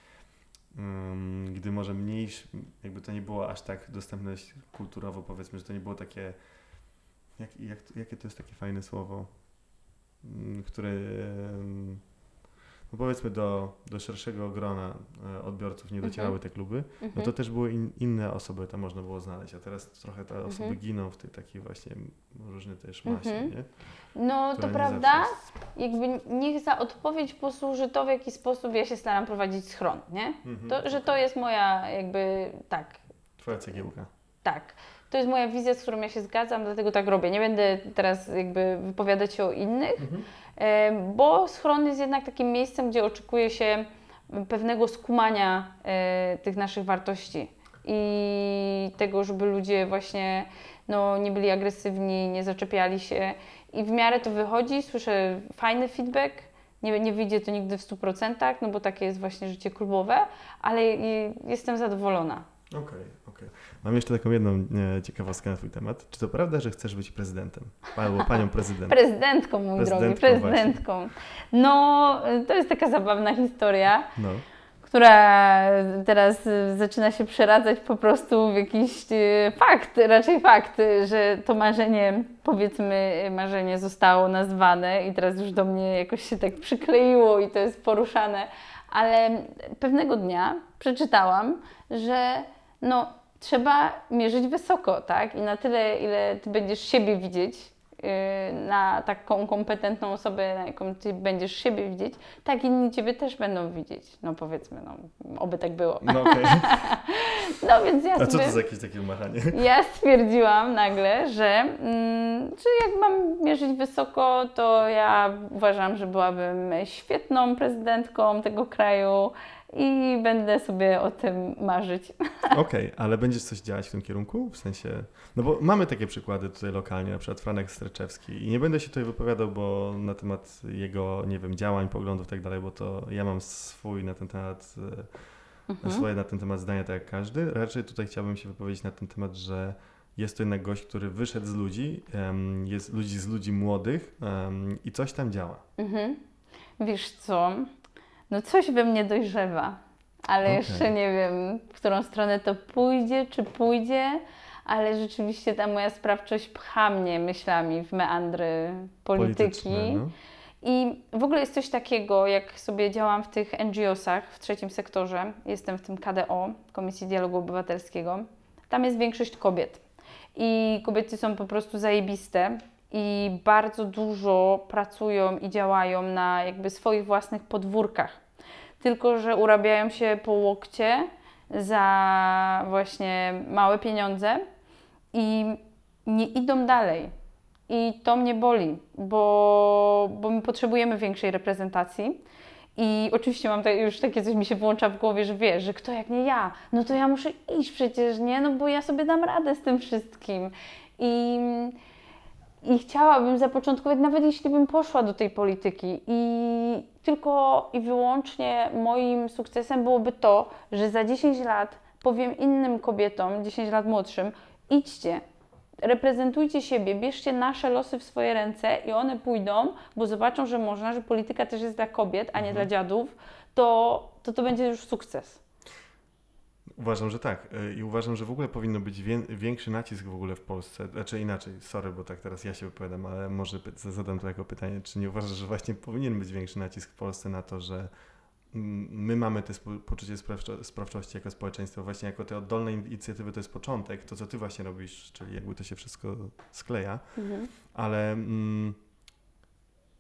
ym, gdy może mniejszy, jakby to nie było aż tak dostępność kulturowo, powiedzmy, że to nie było takie, jak, jak, jakie to jest takie fajne słowo, mm, które ym, no powiedzmy do, do szerszego grona e, odbiorców nie docierały te kluby, no to Mhm. też były in, inne osoby tam można było znaleźć, a teraz trochę te osoby Mhm. giną w tej takiej właśnie różnej też masie, Mhm. nie? No Która to prawda. jest- Jakby niech za odpowiedź posłuży to, w jaki sposób ja się staram prowadzić schron, nie? Mhm. To, że to jest moja jakby tak, Twoja cegiełka. tak. To jest moja wizja, z którą ja się zgadzam, dlatego tak robię. Nie będę teraz jakby wypowiadać się o innych, e, bo schron jest jednak takim miejscem, gdzie oczekuje się pewnego skumania e, tych naszych wartości i tego, żeby ludzie właśnie no, nie byli agresywni, nie zaczepiali się i w miarę to wychodzi, słyszę fajny feedback, nie, nie wyjdzie to nigdy w 100%, no bo takie jest właśnie życie klubowe, ale jestem zadowolona. Okej, okej. Mam jeszcze taką jedną e, ciekawostkę na twój temat. Czy to prawda, że chcesz być prezydentem? Albo panią prezydent? Prezydentką, mój drogi, Prezydentką prezydentką. No, to jest taka zabawna historia, No. która teraz zaczyna się przeradzać po prostu w jakiś y, fakt, raczej fakt, że to marzenie, powiedzmy, marzenie zostało nazwane i teraz już do mnie jakoś się tak przykleiło i to jest poruszane, ale pewnego dnia przeczytałam, że no, trzeba mierzyć wysoko, tak? I na tyle, ile ty będziesz siebie widzieć, yy, na taką kompetentną osobę, na jaką ty będziesz siebie widzieć, tak inni ciebie też będą widzieć. No powiedzmy, no, oby tak było. No okej. No więc ja A co to za jakieś takie machanie? Ja stwierdziłam nagle, że, mm, że jak mam mierzyć wysoko, to ja uważam, że byłabym świetną prezydentką tego kraju i będę sobie o tym marzyć. Okej, ale będziesz coś działać w tym kierunku? W sensie, no bo mamy takie przykłady tutaj lokalnie, na przykład Franek Streczewski i nie będę się tutaj wypowiadał, bo na temat jego, nie wiem, działań, poglądów i tak dalej, bo to ja mam swój na ten temat, e, Mhm. swoje na ten temat zdania, tak jak każdy. Raczej tutaj chciałbym się wypowiedzieć na ten temat, że jest to jednak gość, który wyszedł z ludzi, jest ludzi z ludzi młodych i coś tam działa. Mhm. Wiesz co? No coś we mnie dojrzewa, ale Okej. jeszcze nie wiem, w którą stronę to pójdzie, czy pójdzie, ale rzeczywiście ta moja sprawczość pcha mnie myślami w meandry polityki. No. I w ogóle jest coś takiego, jak sobie działam w tych NGO-sach w trzecim sektorze, jestem w tym KDO, Komisji Dialogu Obywatelskiego, tam jest większość kobiet. I kobiety są po prostu zajebiste i bardzo dużo pracują i działają na jakby swoich własnych podwórkach. Tylko, że urabiają się po łokcie za właśnie małe pieniądze i nie idą dalej. I to mnie boli, bo, bo my potrzebujemy większej reprezentacji. I oczywiście mam tak, już takie coś mi się włącza w głowie, że wiesz, że kto jak nie ja, no to ja muszę iść przecież, nie? No bo ja sobie dam radę z tym wszystkim. I, i chciałabym zapoczątkować, nawet jeśli bym poszła do tej polityki i tylko i wyłącznie moim sukcesem byłoby to, że za 10 lat powiem innym kobietom, 10 lat młodszym, idźcie, reprezentujcie siebie, bierzcie nasze losy w swoje ręce i one pójdą, bo zobaczą, że można, że polityka też jest dla kobiet, a nie dla dziadów, to, to to będzie już sukces. Uważam, że tak. Y, I uważam, że w ogóle powinno być wię- większy nacisk w ogóle w Polsce. Znaczy inaczej, sorry, bo tak teraz ja się wypowiadam, ale może zadam to jako pytanie. Czy nie uważasz, że właśnie powinien być większy nacisk w Polsce na to, że my mamy spo- poczucie sprawczo- sprawczości jako społeczeństwo, właśnie jako te oddolne in- inicjatywy to jest początek, to co ty właśnie robisz, czyli jakby to się wszystko skleja, ale mm,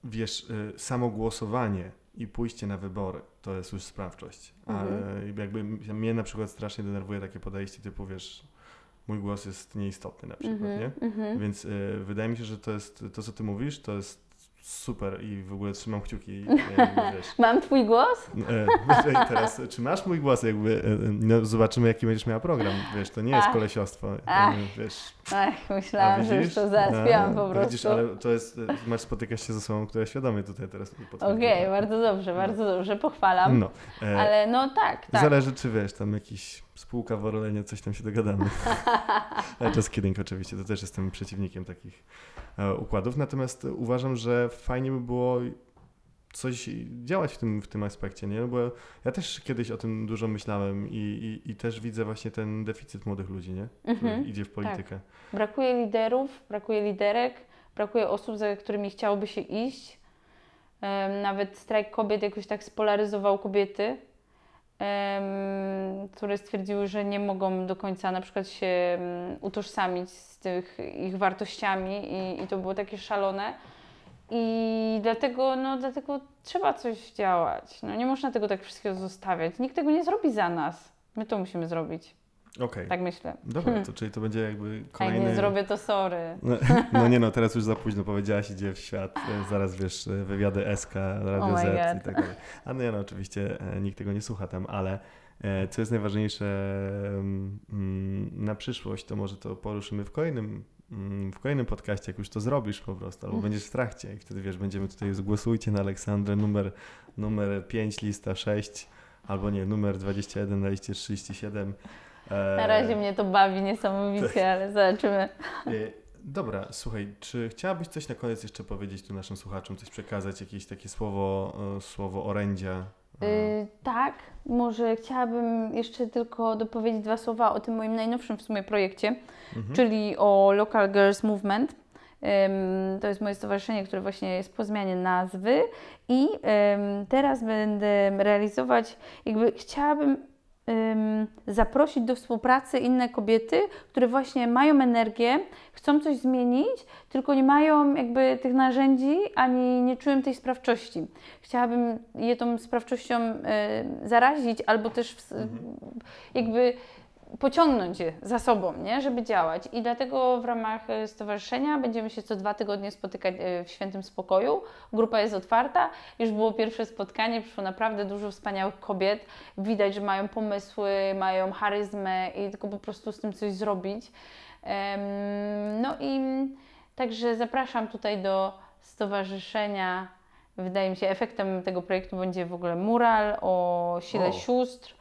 wiesz, y, samo głosowanie i pójście na wybory to jest już sprawczość. Mhm. Ale jakby mnie na przykład strasznie denerwuje takie podejście typu, wiesz, mój głos jest nieistotny na przykład, Mhm, nie? mhm. Więc y, wydaje mi się, że to jest to, co ty mówisz, to jest super i w ogóle trzymam kciuki, jakby, wiesz. Mam twój głos? E, teraz, czy masz mój głos, jakby, e, no, zobaczymy, jaki będziesz miała program, wiesz, to nie jest Ach. kolesiostwo, Ach. jakby, wiesz, Ach, myślałam, że już widzisz? to załatwiłam A, po prostu. Widzisz, ale to jest, e, masz spotykać się z osobą, która świadomie tutaj teraz. Okej, bardzo dobrze, bardzo dobrze, pochwalam. No, e, Ale no tak, tak. Zależy, czy wiesz, tam jakiś spółka w Orlenie, coś tam się dogadamy. Ale just kidding oczywiście, to też jestem przeciwnikiem takich e, układów. Natomiast uważam, że fajnie by było coś działać w tym, w tym aspekcie, nie? Bo ja też kiedyś o tym dużo myślałem i, i, i też widzę właśnie ten deficyt młodych ludzi, nie? Mhm. idzie w politykę. Brakuje liderów, brakuje liderek, brakuje osób, za którymi chciałoby się iść. Nawet strajk kobiet jakoś tak spolaryzował kobiety, które stwierdziły, że nie mogą do końca na przykład się utożsamić z tych ich wartościami i, i to było takie szalone. I dlatego, no, dlatego trzeba coś działać. No, nie można tego tak wszystkiego zostawiać. Nikt tego nie zrobi za nas. My to musimy zrobić. Okej, Tak myślę. dobra, to czyli to będzie jakby A jak kolejny... nie zrobię, to sorry. No, no nie no, teraz już za późno powiedziałaś, idzie w świat, e, zaraz wiesz, e, wywiady SK, Radio Oh Z God. i tak dalej. A no, nie no, oczywiście e, nikt tego nie słucha tam, ale co jest najważniejsze mm, na przyszłość, to może to poruszymy w kolejnym, mm, w kolejnym podcaście, jak już to zrobisz po prostu, albo będziesz w trakcie i wtedy wiesz, będziemy tutaj, zgłosujcie na Aleksandrę numer, numer 5, lista 6, albo nie, numer 21 na liście 37. E, Na razie mnie to bawi niesamowicie, ale zobaczymy. E, Dobra, słuchaj, czy chciałabyś coś na koniec jeszcze powiedzieć tu naszym słuchaczom, coś przekazać, jakieś takie słowo, e, słowo orędzia? E, Y, tak, może chciałabym jeszcze tylko dopowiedzieć dwa słowa o tym moim najnowszym w sumie projekcie, mhm. czyli o Local Girls Movement. To jest moje stowarzyszenie, które właśnie jest po zmianie nazwy i teraz będę realizować, jakby chciałabym ym, zaprosić do współpracy inne kobiety, które właśnie mają energię, chcą coś zmienić, tylko nie mają jakby tych narzędzi, ani nie czują tej sprawczości. Chciałabym je tą sprawczością y, zarazić, albo też w, jakby pociągnąć je za sobą, nie? żeby działać. I dlatego w ramach e, stowarzyszenia będziemy się co dwa tygodnie spotykać e, w Świętym Spokoju. Grupa jest otwarta. Już było pierwsze spotkanie, przyszło naprawdę dużo wspaniałych kobiet. Widać, że mają pomysły, mają charyzmę i tylko po prostu z tym coś zrobić. No i także zapraszam tutaj do stowarzyszenia. Wydaje mi się, efektem tego projektu będzie w ogóle mural o sile O. sióstr.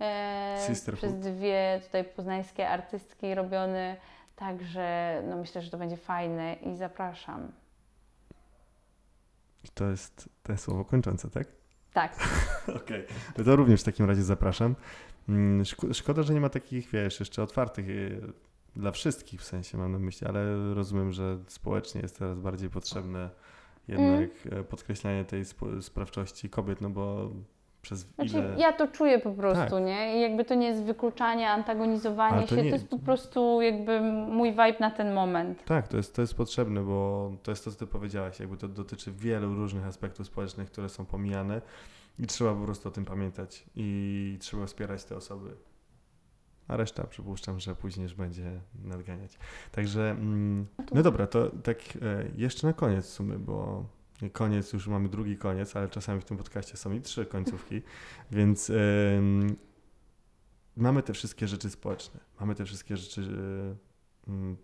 E, przez dwie tutaj poznańskie artystki robiony. Także no myślę, że to będzie fajne i zapraszam. I to jest, jest słowo kończące, tak? Tak, Okej, no to również w takim razie zapraszam. Mm, szko- Szkoda, że nie ma takich, wiesz, jeszcze otwartych y, dla wszystkich w sensie mam na myśli, ale rozumiem, że społecznie jest teraz bardziej potrzebne jednak e, podkreślanie tej sp- sprawczości kobiet, no bo przez znaczy ile... ja to czuję po prostu, Tak. nie? I jakby to nie jest wykluczanie, antagonizowanie Ale to się, nie- to jest po prostu jakby mój vibe na ten moment. Tak, to jest, to jest potrzebne, bo to jest to, co ty powiedziałaś, jakby to dotyczy wielu różnych aspektów społecznych, które są pomijane i trzeba po prostu o tym pamiętać i trzeba wspierać te osoby. A reszta przypuszczam, że później już będzie nadganiać. Także, mm, no dobra, to tak e, jeszcze na koniec w sumie, bo koniec, już mamy drugi koniec, ale czasami w tym podcaście są i trzy końcówki, więc mamy te wszystkie rzeczy społeczne, mamy te wszystkie rzeczy mm,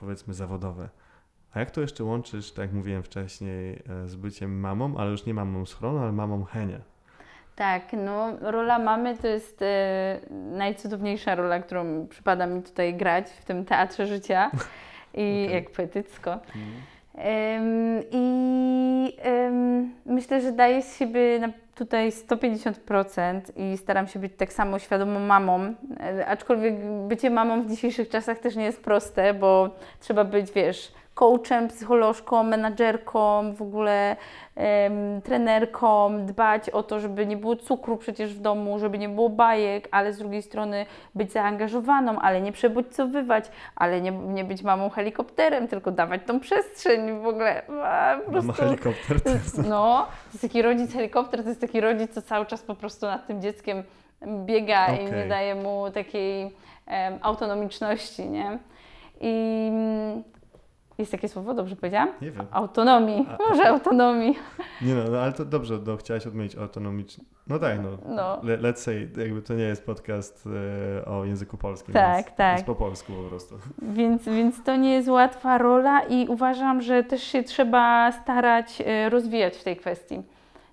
powiedzmy zawodowe. A jak to jeszcze łączysz, tak jak mówiłem wcześniej, e, z byciem mamą, ale już nie mamą schronu, ale mamą Henia? Tak, no rola mamy to jest e, najcudowniejsza rola, którą przypada mi tutaj grać w tym teatrze życia i Okej. jak poetycko. Em, I myślę, że daję z siebie tutaj 150% i staram się być tak samo świadomą mamą. E, Aczkolwiek bycie mamą w dzisiejszych czasach też nie jest proste, bo trzeba być, wiesz, coachem, psycholożką, menadżerką, w ogóle trenerką, dbać o to, żeby nie było cukru przecież w domu, żeby nie było bajek, ale z drugiej strony być zaangażowaną, ale nie przebodźcowywać, ale nie, nie być mamą helikopterem, tylko dawać tą przestrzeń w ogóle. A, po Mama prostu, helikopter to jest... no, to jest taki rodzic helikopter, to jest taki rodzic, co cały czas po prostu nad tym dzieckiem biega i Okej. nie daje mu takiej em, autonomiczności, nie? I jest takie słowo, dobrze powiedziałam? Nie wiem. Autonomii, A- może autonomii. Nie no, no ale to dobrze, no, chciałaś odmienić autonomicznie. No tak, no. No. Le, let's say, jakby to nie jest podcast e, o języku polskim. Tak, więc tak. Jest po polsku po prostu. Więc, więc to nie jest łatwa rola i uważam, że też się trzeba starać e, rozwijać w tej kwestii.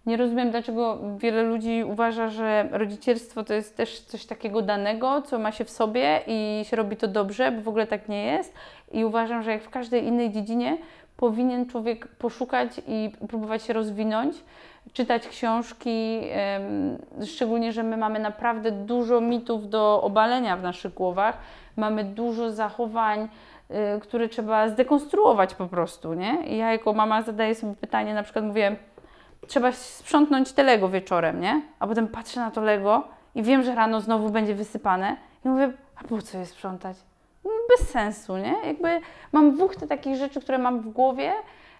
Nie rozumiem, dlaczego wiele ludzi uważa, że rodzicielstwo to jest też coś takiego danego, co ma się w sobie i się robi to dobrze, bo w ogóle tak nie jest. I uważam, że jak w każdej innej dziedzinie powinien człowiek poszukać i próbować się rozwinąć, czytać książki, szczególnie, że my mamy naprawdę dużo mitów do obalenia w naszych głowach, mamy dużo zachowań, y, które trzeba zdekonstruować po prostu, nie? I ja jako mama zadaję sobie pytanie, na przykład mówię, trzeba sprzątnąć te Lego wieczorem, nie? A potem patrzę na to Lego i wiem, że rano znowu będzie wysypane i mówię, a po co je sprzątać? No, Bez sensu, nie? Jakby mam wuchtę takich rzeczy, które mam w głowie,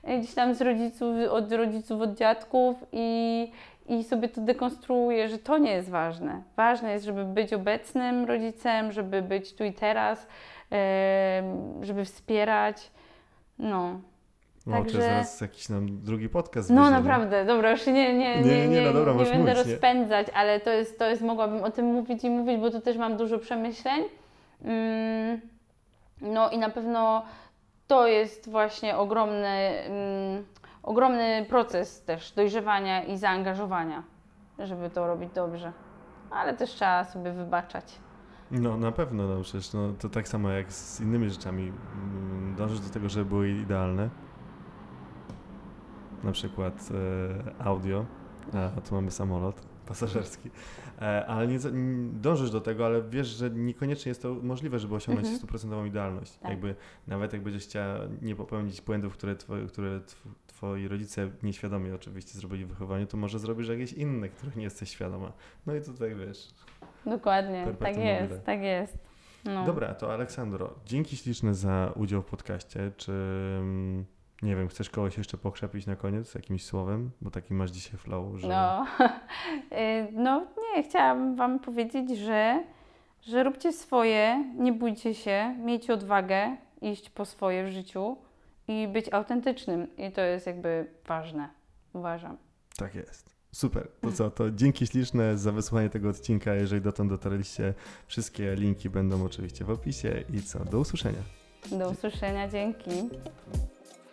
y, gdzieś tam z rodziców, od rodziców, od dziadków i, i sobie to dekonstruuję, że to nie jest ważne. Ważne jest, żeby być obecnym rodzicem, żeby być tu i teraz, em, żeby wspierać. No, No, Także- zaraz jakiś nam drugi podcast no będzie, naprawdę, dobra, już nie, nie, nie, Nie, nie, no dobra, nie będę mówić, rozpędzać, ale to jest, to jest, mogłabym o tym mówić i mówić, bo tu też mam dużo przemyśleń. Mm, no i na pewno to jest właśnie ogromny, mm, ogromny proces też dojrzewania i zaangażowania, żeby to robić dobrze. Ale też trzeba sobie wybaczać. No na pewno, no przecież no, to tak samo jak z innymi rzeczami. mm, Dążysz do tego, żeby były idealne. Na przykład e, audio, a tu mamy samolot pasażerski, e, ale nie, dążysz do tego, ale wiesz, że niekoniecznie jest to możliwe, żeby osiągnąć Mhm. stuprocentową idealność. Tak. Jakby nawet jak będziesz chciała nie popełnić błędów, które, twoje, które tw- twoi rodzice nieświadomie oczywiście zrobili w wychowaniu, to może zrobisz jakieś inne, których nie jesteś świadoma. No i tutaj wiesz, Dokładnie, tak jest, mobile. tak jest. No. Dobra, to Aleksandro, dzięki śliczne za udział w podcaście. Czy mm, nie wiem, chcesz kogoś jeszcze pokrzepić na koniec jakimś słowem? Bo taki masz dzisiaj flow, że. No, Y, no nie, chciałam Wam powiedzieć, że że róbcie swoje, nie bójcie się, miejcie odwagę iść po swoje w życiu i być autentycznym. I to jest jakby ważne, uważam. Tak jest. Super. To co, to dzięki śliczne za wysłuchanie tego odcinka. Jeżeli dotąd dotarliście, wszystkie linki będą oczywiście w opisie. I co, do usłyszenia. Do usłyszenia, dzięki.